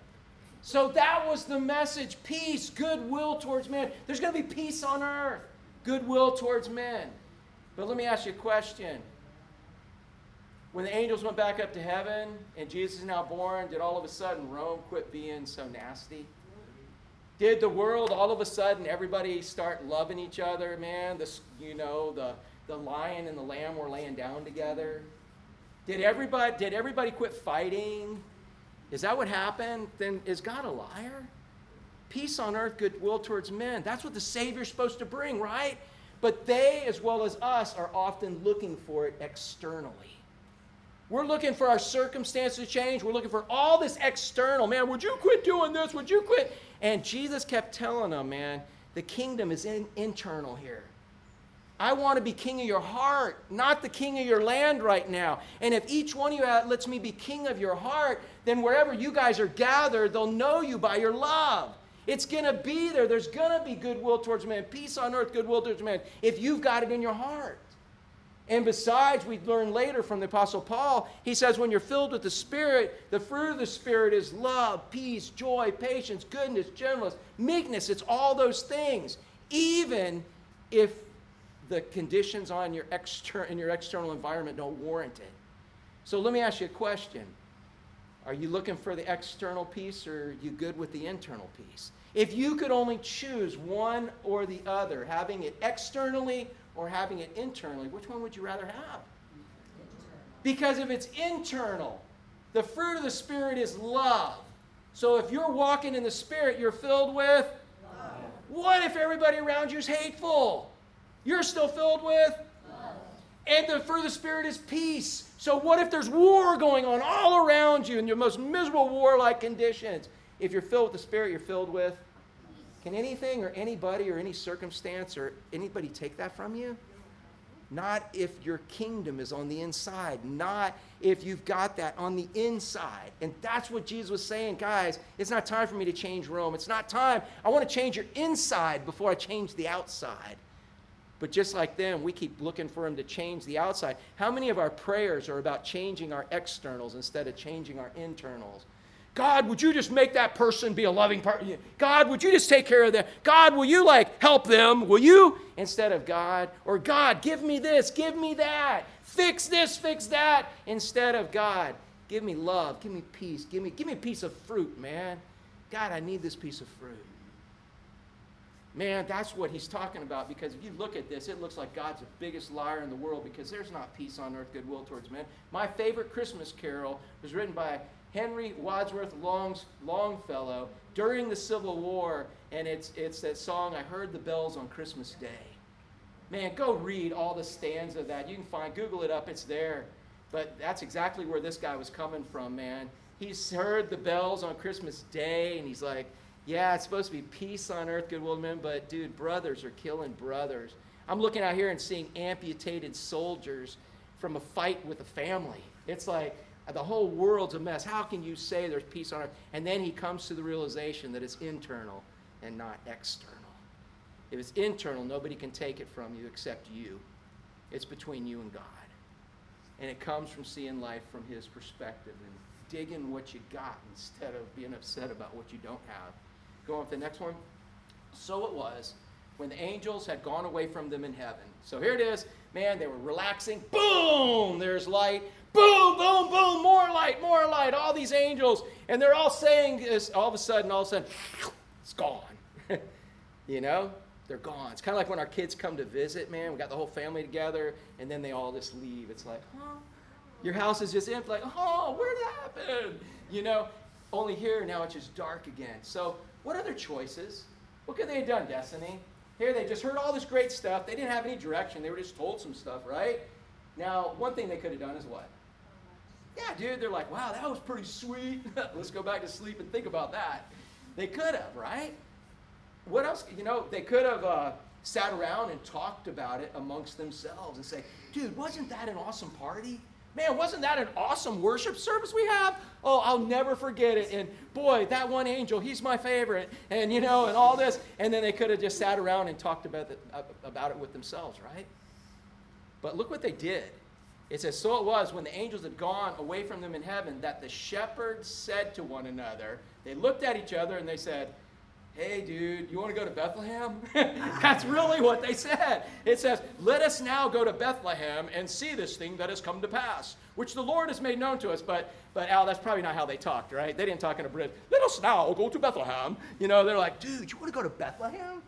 So that was the message peace, goodwill towards men. There's going to be peace on earth goodwill towards men. But let me ask you a question. When the angels went back up to heaven and Jesus is now born, did all of a sudden Rome quit being so nasty? Did the world all of a sudden everybody start loving each other, man? This, you know, the, the lion and the lamb were laying down together. Did everybody, did everybody quit fighting? Is that what happened? Then is God a liar? peace on earth, goodwill towards men. That's what the Savior's supposed to bring, right? But they, as well as us, are often looking for it externally. We're looking for our circumstances to change. We're looking for all this external. Man, would you quit doing this? Would you quit? And Jesus kept telling them, man, the kingdom is in, internal here. I want to be king of your heart, not the king of your land right now. And if each one of you uh, lets me be king of your heart, then wherever you guys are gathered, they'll know you by your love. It's going to be there. There's going to be goodwill towards man, peace on earth, goodwill towards man, if you've got it in your heart. And besides, we learn later from the Apostle Paul, he says, when you're filled with the Spirit, the fruit of the Spirit is love, peace, joy, patience, goodness, gentleness, meekness. It's all those things, even if the conditions on your exter- in your external environment don't warrant it. So let me ask you a question. Are you looking for the external peace or are you good with the internal peace? If you could only choose one or the other, having it externally or having it internally, which one would you rather have? Because if it's internal, the fruit of the Spirit is love. So if you're walking in the Spirit, you're filled with love. What if everybody around you is hateful? You're still filled with. And the the Spirit is peace. So what if there's war going on all around you in your most miserable war-like conditions? If you're filled with the Spirit, you're filled with. Can anything or anybody or any circumstance or anybody take that from you? not if your kingdom is on the inside, not if you've got that on the inside. And that's what Jesus was saying, guys. It's not time for me to change Rome. It's not time. I want to change your inside before I change the outside. But just like them, we keep looking for Him to change the outside. How many of our prayers are about changing our externals instead of changing our internals? God, would you just make that person be a loving person? God, would you just take care of them? God, will you like help them? Will you? Instead of God, or God, give me this, give me that, fix this, fix that. Instead of God, give me love, give me peace, give me, give me a piece of fruit, man. God, I need this piece of fruit. Man, that's what he's talking about because if you look at this, it looks like God's the biggest liar in the world because there's not peace on earth, goodwill towards men. My favorite Christmas carol was written by Henry Wadsworth Longs, Longfellow during the Civil War, and it's, it's that song, I Heard the Bells on Christmas Day. Man, go read all the stanza of that. You can find, Google it up, it's there. But that's exactly where this guy was coming from, man. He's heard the bells on Christmas Day, and he's like, yeah, it's supposed to be peace on earth, goodwill to men, but dude, brothers are killing brothers. I'm looking out here and seeing amputated soldiers from a fight with a family. It's like, the whole world's a mess. How can you say there's peace on earth? And then he comes to the realization that it's internal and not external. If it's internal, nobody can take it from you except you. It's between you and God. And it comes from seeing life from his perspective and digging what you got instead of being upset about what you don't have. Go on to the next one. So it was when the angels had gone away from them in heaven. So here it is. Man, they were relaxing. Boom! There's light. Boom, boom, boom, more light, more light, all these angels. And they're all saying this, all of a sudden, all of a sudden, it's gone. you know? They're gone. It's kind of like when our kids come to visit, man. We got the whole family together, and then they all just leave. It's like, huh? Your house is just empty. Like, oh, where'd that happen? You know? Only here, now it's just dark again. So, what other choices? What could they have done, Destiny? Here, they just heard all this great stuff. They didn't have any direction. They were just told some stuff, right? Now, one thing they could have done is what? Yeah, dude, they're like, wow, that was pretty sweet. Let's go back to sleep and think about that. They could have, right? What else? You know, they could have uh, sat around and talked about it amongst themselves and say, dude, wasn't that an awesome party? Man, wasn't that an awesome worship service we have? Oh, I'll never forget it. And boy, that one angel, he's my favorite. And you know, and all this. And then they could have just sat around and talked about it, about it with themselves, right? But look what they did. It says, So it was when the angels had gone away from them in heaven that the shepherds said to one another, they looked at each other and they said, Hey, dude, you want to go to Bethlehem? That's really what they said. It says, Let us now go to Bethlehem and see this thing that has come to pass, which the Lord has made known to us. But, but Al, that's probably not how they talked, right? They didn't talk in a Brit. Let us now go to Bethlehem. You know, they're like, Dude, you want to go to Bethlehem?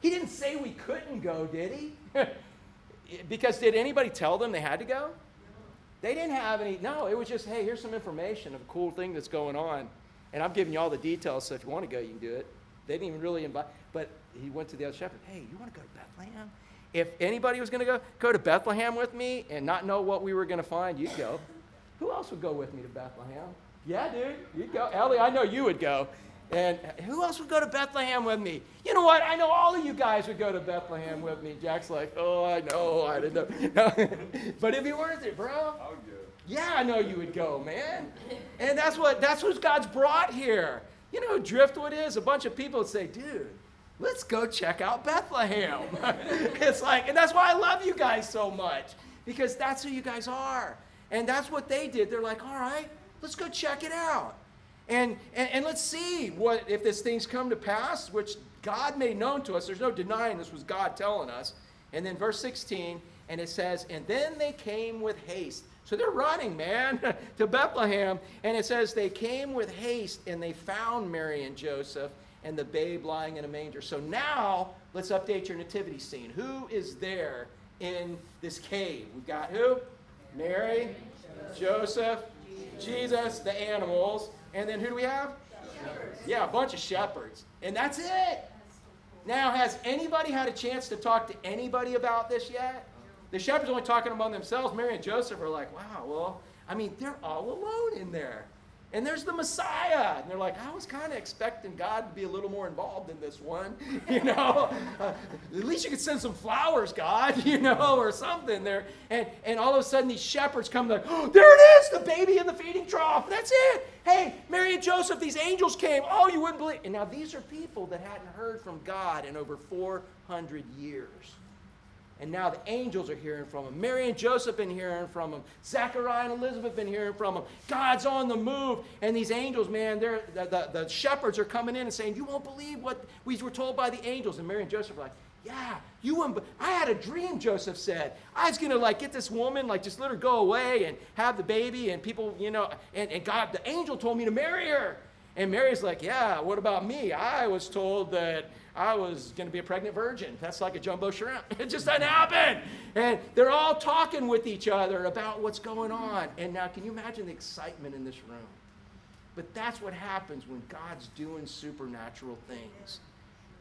He didn't say we couldn't go, did he? because did anybody tell them they had to go? They didn't have any, no, it was just, hey, here's some information of a cool thing that's going on. And I'm giving you all the details, so if you want to go, you can do it. They didn't even really invite, but he went to the other shepherd, hey, you want to go to Bethlehem? If anybody was going to go, go to Bethlehem with me and not know what we were going to find, you'd go. Who else would go with me to Bethlehem? Yeah, dude, you'd go. Ellie, I know you would go. And who else would go to Bethlehem with me? You know what? I know all of you guys would go to Bethlehem with me. Jack's like, oh, I know, I didn't know. but it'd be worth it, bro. I'll go. Yeah, I know you would go, man. And that's what that's what God's brought here. You know who Driftwood is? A bunch of people say, dude, let's go check out Bethlehem. it's like, and that's why I love you guys so much. Because that's who you guys are. And that's what they did. They're like, all right, let's go check it out. And, and, and let's see what if this thing's come to pass, which God made known to us. There's no denying this was God telling us. And then verse 16, and it says, And then they came with haste. So they're running, man, to Bethlehem. And it says they came with haste and they found Mary and Joseph and the babe lying in a manger. So now let's update your nativity scene. Who is there in this cave? We've got who? Mary, Joseph, Jesus, the animals. And then who do we have? Shepherds. Yeah, a bunch of shepherds. And that's it. Now, has anybody had a chance to talk to anybody about this yet? The shepherds only talking among themselves. Mary and Joseph are like, wow, well, I mean, they're all alone in there. and there's the Messiah. And they're like, I was kind of expecting God to be a little more involved in this one. You know, uh, at least you could send some flowers, God, you know, or something there. And, and all of a sudden, these shepherds come, like, oh, there it is, the baby in the feeding trough. That's it. Hey, Mary and Joseph, these angels came. Oh, you wouldn't believe. And now these are people that hadn't heard from God in over 400 years. And now the angels are hearing from him. Mary and Joseph been hearing from him. Zachariah and Elizabeth been hearing from him. God's on the move. And these angels, man, they're, the, the, the shepherds are coming in and saying, You won't believe what we were told by the angels. And Mary and Joseph are like, yeah, you wouldn't. I had a dream, Joseph said. I was gonna like get this woman, like just let her go away and have the baby, and people, you know, and, and God, the angel told me to marry her. And Mary's like, yeah, what about me? I was told that I was going to be a pregnant virgin. That's like a jumbo shrimp. It just doesn't happen. And they're all talking with each other about what's going on. And now, can you imagine the excitement in this room? But that's what happens when God's doing supernatural things.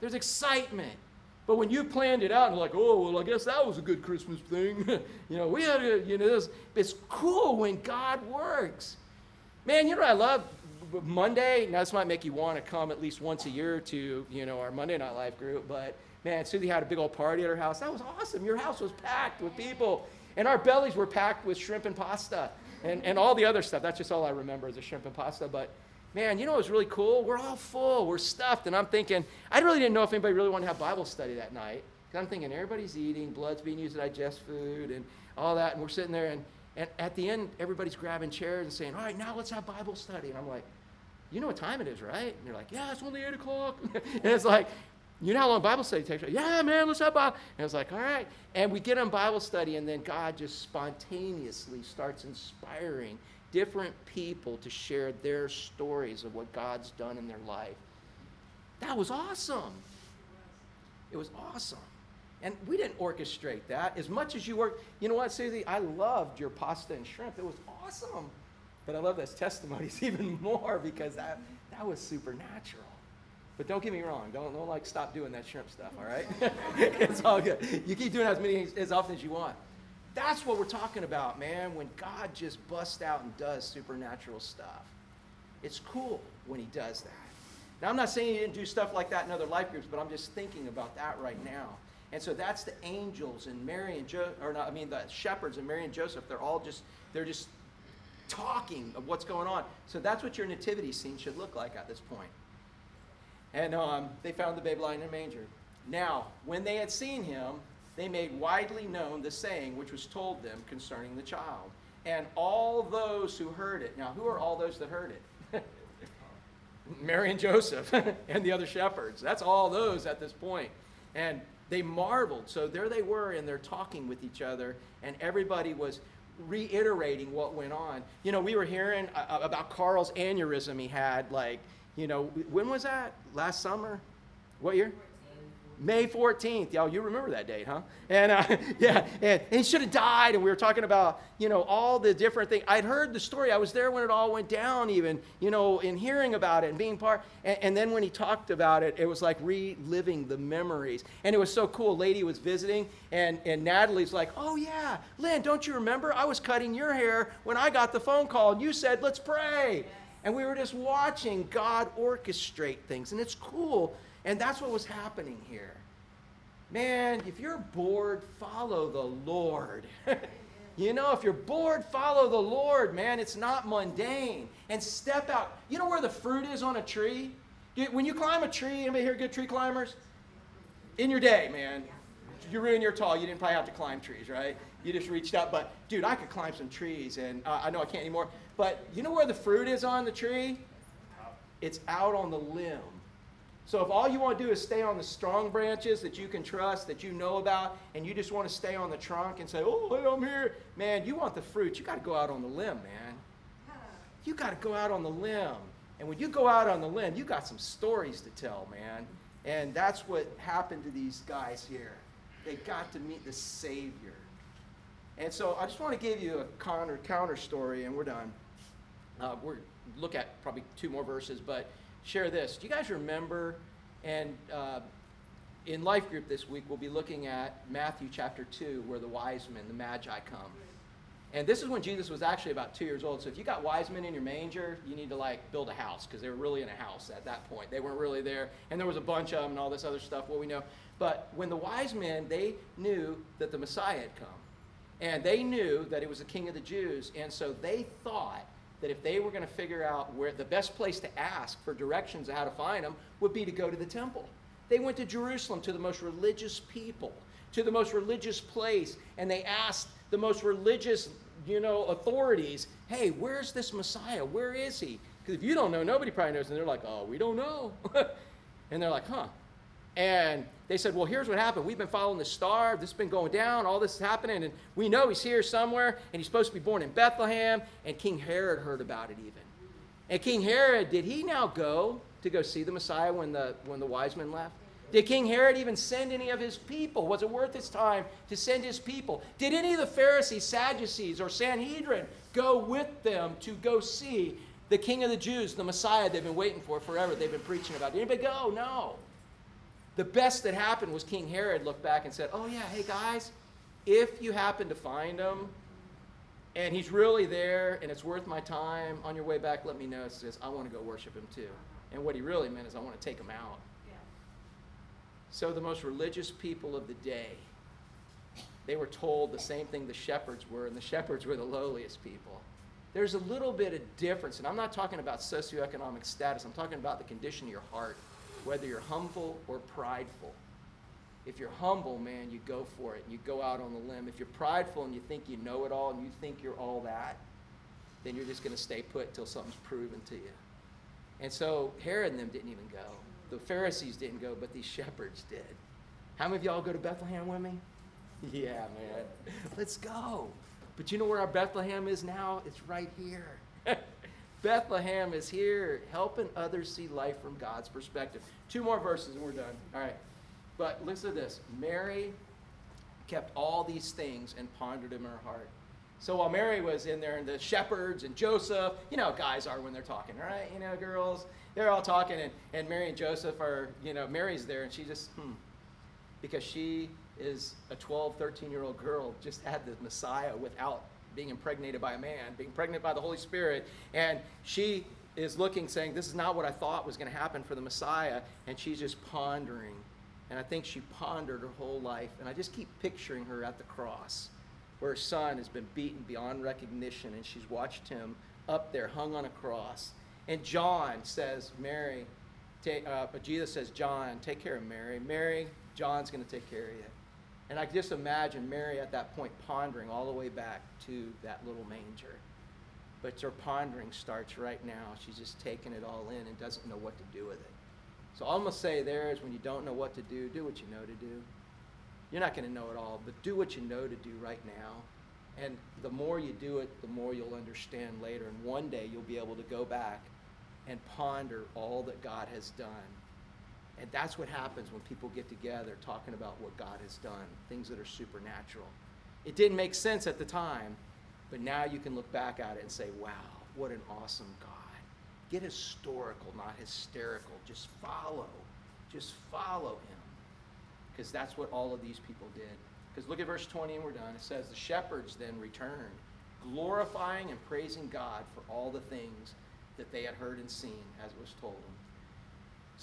There's excitement. But when you planned it out and like, oh, well, I guess that was a good Christmas thing. you know, we had a, you know, this, it's cool when God works. Man, you know I love? Monday, now this might make you want to come at least once a year to, you know, our Monday Night Life group, but man, Susie had a big old party at her house. That was awesome. Your house was packed with people. And our bellies were packed with shrimp and pasta and, and all the other stuff. That's just all I remember is the shrimp and pasta. But man, you know what was really cool? We're all full, we're stuffed. And I'm thinking, I really didn't know if anybody really wanted to have Bible study that night. Because I'm thinking everybody's eating, blood's being used to digest food and all that. And we're sitting there and and at the end, everybody's grabbing chairs and saying, All right, now let's have Bible study. And I'm like, You know what time it is, right? And they're like, Yeah, it's only 8 o'clock. and it's like, You know how long Bible study takes? Yeah, man, let's have Bible. And it's like, All right. And we get on Bible study, and then God just spontaneously starts inspiring different people to share their stories of what God's done in their life. That was awesome. It was awesome. And we didn't orchestrate that as much as you worked. You know what, Susie? I loved your pasta and shrimp. It was awesome. But I love those testimonies even more because that, that was supernatural. But don't get me wrong. Don't, don't like stop doing that shrimp stuff, all right? it's all good. You keep doing as many as often as you want. That's what we're talking about, man, when God just busts out and does supernatural stuff. It's cool when he does that. Now, I'm not saying he didn't do stuff like that in other life groups, but I'm just thinking about that right now. And so that's the angels and Mary and Joseph, or not, I mean the shepherds and Mary and Joseph. They're all just they're just talking of what's going on. So that's what your nativity scene should look like at this point. And um, they found the babe lying in a manger. Now, when they had seen him, they made widely known the saying which was told them concerning the child. And all those who heard it. Now, who are all those that heard it? Mary and Joseph and the other shepherds. That's all those at this point. And they marveled. So there they were, and they're talking with each other, and everybody was reiterating what went on. You know, we were hearing uh, about Carl's aneurysm he had, like, you know, when was that? Last summer? What year? May 14th. Y'all, you remember that date, huh? And uh, yeah, and, and, he should have died. And we were talking about, you know, all the different things. I'd heard the story. I was there when it all went down, even, you know, in hearing about it and being part. And, and then when he talked about it, it was like reliving the memories. And it was so cool. Lady was visiting, and, and Natalie's like, oh, yeah, Lynn, don't you remember? I was cutting your hair when I got the phone call, and you said, let's pray. And we were just watching God orchestrate things. And it's cool and that's what was happening here. Man, if you're bored, follow the Lord. you know, if you're bored, follow the Lord, man. It's not mundane. And step out. You know where the fruit is on a tree? When you climb a tree, anybody here good tree climbers? In your day, man. You ruin your tall. You didn't probably have to climb trees, right? You just reached out. But, dude, I could climb some trees, and uh, I know I can't anymore. But you know where the fruit is on the tree? It's out on the limb. So if all you want to do is stay on the strong branches that you can trust, that you know about, and you just want to stay on the trunk and say, oh, hey, I'm here, man, you want the fruit, you got to go out on the limb, man. You got to go out on the limb. And when you go out on the limb, you got some stories to tell, man. And that's what happened to these guys here. They got to meet the Savior. And so I just want to give you a counter, counter story, and we're done. Uh, we're look at probably two more verses, but share this. Do you guys remember? And uh, in life group this week, we'll be looking at Matthew chapter 2, where the wise men, the magi, come. And this is when Jesus was actually about two years old. So if you got wise men in your manger, you need to like build a house because they were really in a house at that point. They weren't really there. And there was a bunch of them and all this other stuff, what we know. But when the wise men, they knew that the Messiah had come. And they knew that it was the king of the Jews. And so they thought that if they were going to figure out where the best place to ask for directions of how to find them would be to go to the temple. They went to Jerusalem to the most religious people, to the most religious place, and they asked the most religious, you know, authorities, hey, where's this Messiah? Where is he? Because if you don't know, nobody probably knows. And they're like, oh, we don't know. and they're like, huh. And they said, well, here's what happened. We've been following the star. This has been going down. All this is happening. And we know he's here somewhere. And he's supposed to be born in Bethlehem. And King Herod heard about it even. And King Herod, did he now go to go see the Messiah when the, when the wise men left? Did King Herod even send any of his people? Was it worth his time to send his people? Did any of the Pharisees, Sadducees, or Sanhedrin go with them to go see the King of the Jews, the Messiah they've been waiting for forever? They've been preaching about. Did anybody go? No. The best that happened was King Herod looked back and said, Oh, yeah, hey guys, if you happen to find him and he's really there and it's worth my time, on your way back, let me know. Says, I want to go worship him too. And what he really meant is, I want to take him out. So the most religious people of the day, they were told the same thing the shepherds were, and the shepherds were the lowliest people. There's a little bit of difference, and I'm not talking about socioeconomic status, I'm talking about the condition of your heart, whether you're humble or prideful. If you're humble, man, you go for it, and you go out on the limb. If you're prideful and you think you know it all and you think you're all that, then you're just going to stay put until something's proven to you. And so Herod and them didn't even go. The Pharisees didn't go, but these shepherds did. How many of y'all go to Bethlehem with me? Yeah, man. Let's go. But you know where our Bethlehem is now? It's right here. Bethlehem is here, helping others see life from God's perspective. Two more verses and we're done. All right. But listen to this Mary kept all these things and pondered them in her heart. So while Mary was in there, and the shepherds and Joseph, you know guys are when they're talking, right? You know, girls, they're all talking, and, and Mary and Joseph are, you know, Mary's there, and she just, hmm, because she is a 12, 13 year old girl, just had the Messiah without being impregnated by a man, being pregnant by the Holy Spirit, and she is looking, saying, This is not what I thought was going to happen for the Messiah, and she's just pondering. And I think she pondered her whole life, and I just keep picturing her at the cross where her son has been beaten beyond recognition, and she's watched him up there hung on a cross and John says, Mary, take, uh, Jesus says, John, take care of Mary. Mary, John's going to take care of you. And I just imagine Mary at that point pondering all the way back to that little manger. But her pondering starts right now. She's just taking it all in and doesn't know what to do with it. So all I'm going to say there is when you don't know what to do, do what you know to do. You're not going to know it all, but do what you know to do right now. And the more you do it, the more you'll understand later. And one day you'll be able to go back and ponder all that God has done. And that's what happens when people get together talking about what God has done, things that are supernatural. It didn't make sense at the time, but now you can look back at it and say, wow, what an awesome God. Get historical, not hysterical. Just follow. Just follow him. Because that's what all of these people did. Because look at verse 20 and we're done. It says, The shepherds then returned, glorifying and praising God for all the things that they had heard and seen as it was told them.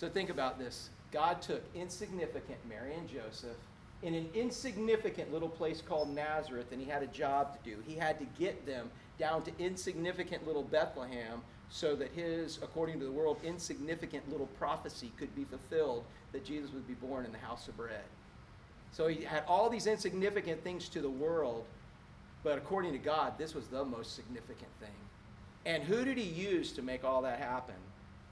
So think about this God took insignificant Mary and Joseph in an insignificant little place called Nazareth, and he had a job to do. He had to get them down to insignificant little Bethlehem so that his, according to the world, insignificant little prophecy could be fulfilled that Jesus would be born in the house of bread. So he had all these insignificant things to the world, but according to God, this was the most significant thing. And who did he use to make all that happen?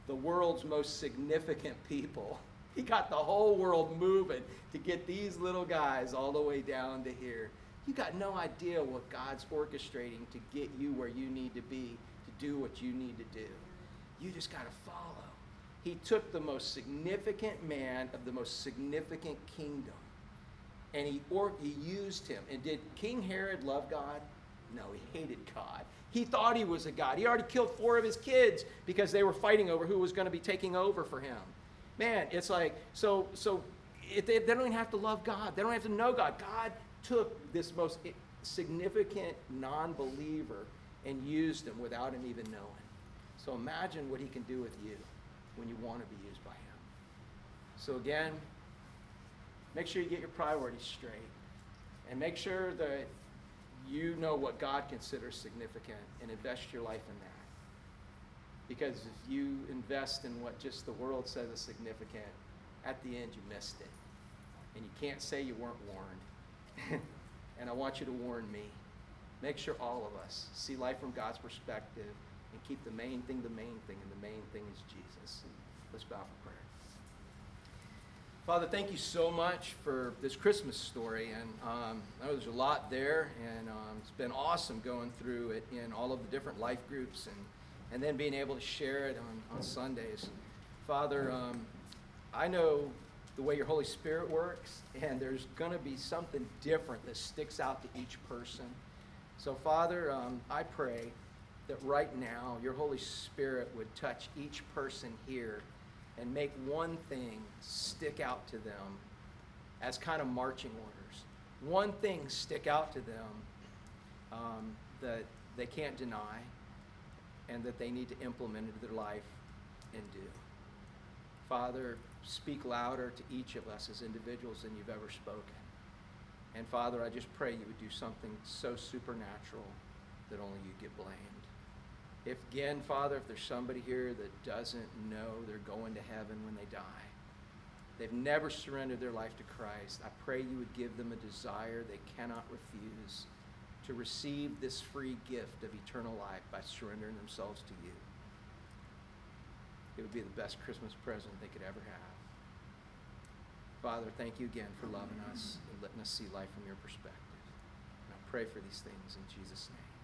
The world's most significant people. He got the whole world moving to get these little guys all the way down to here. You got no idea what God's orchestrating to get you where you need to be to do what you need to do. You just got to follow. He took the most significant man of the most significant kingdom and he, or, he used him. And did King Herod love God? No, he hated God. He thought he was a god. He already killed four of his kids because they were fighting over who was going to be taking over for him. Man, it's like, so, so it, they, they don't even have to love God. They don't have to know God. God took this most significant non believer and used him without him even knowing. So imagine what he can do with you when you want to be used by him. So again, make sure you get your priorities straight and make sure that you know what God considers significant and invest your life in that. Because if you invest in what just the world says is significant, at the end you missed it. And you can't say you weren't warned. and I want you to warn me. Make sure all of us see life from God's perspective and keep the main thing the main thing, and the main thing is Jesus. Let's bow for prayer. Father, thank you so much for this Christmas story. And um, I know there's a lot there, and um, it's been awesome going through it in all of the different life groups and, and then being able to share it on, on Sundays. Father, um, I know the way your Holy Spirit works, and there's going to be something different that sticks out to each person. So, Father, um, I pray that right now your Holy Spirit would touch each person here and make one thing stick out to them as kind of marching orders. One thing stick out to them um, that they can't deny and that they need to implement into their life and do. Father, speak louder to each of us as individuals than you've ever spoken. And Father, I just pray you would do something so supernatural that only you get blamed. If again, Father, if there's somebody here that doesn't know they're going to heaven when they die, they've never surrendered their life to Christ, I pray you would give them a desire they cannot refuse to receive this free gift of eternal life by surrendering themselves to you. It would be the best Christmas present they could ever have. Father, thank you again for loving us and letting us see life from your perspective. And I pray for these things in Jesus' name.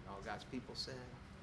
And all God's people said,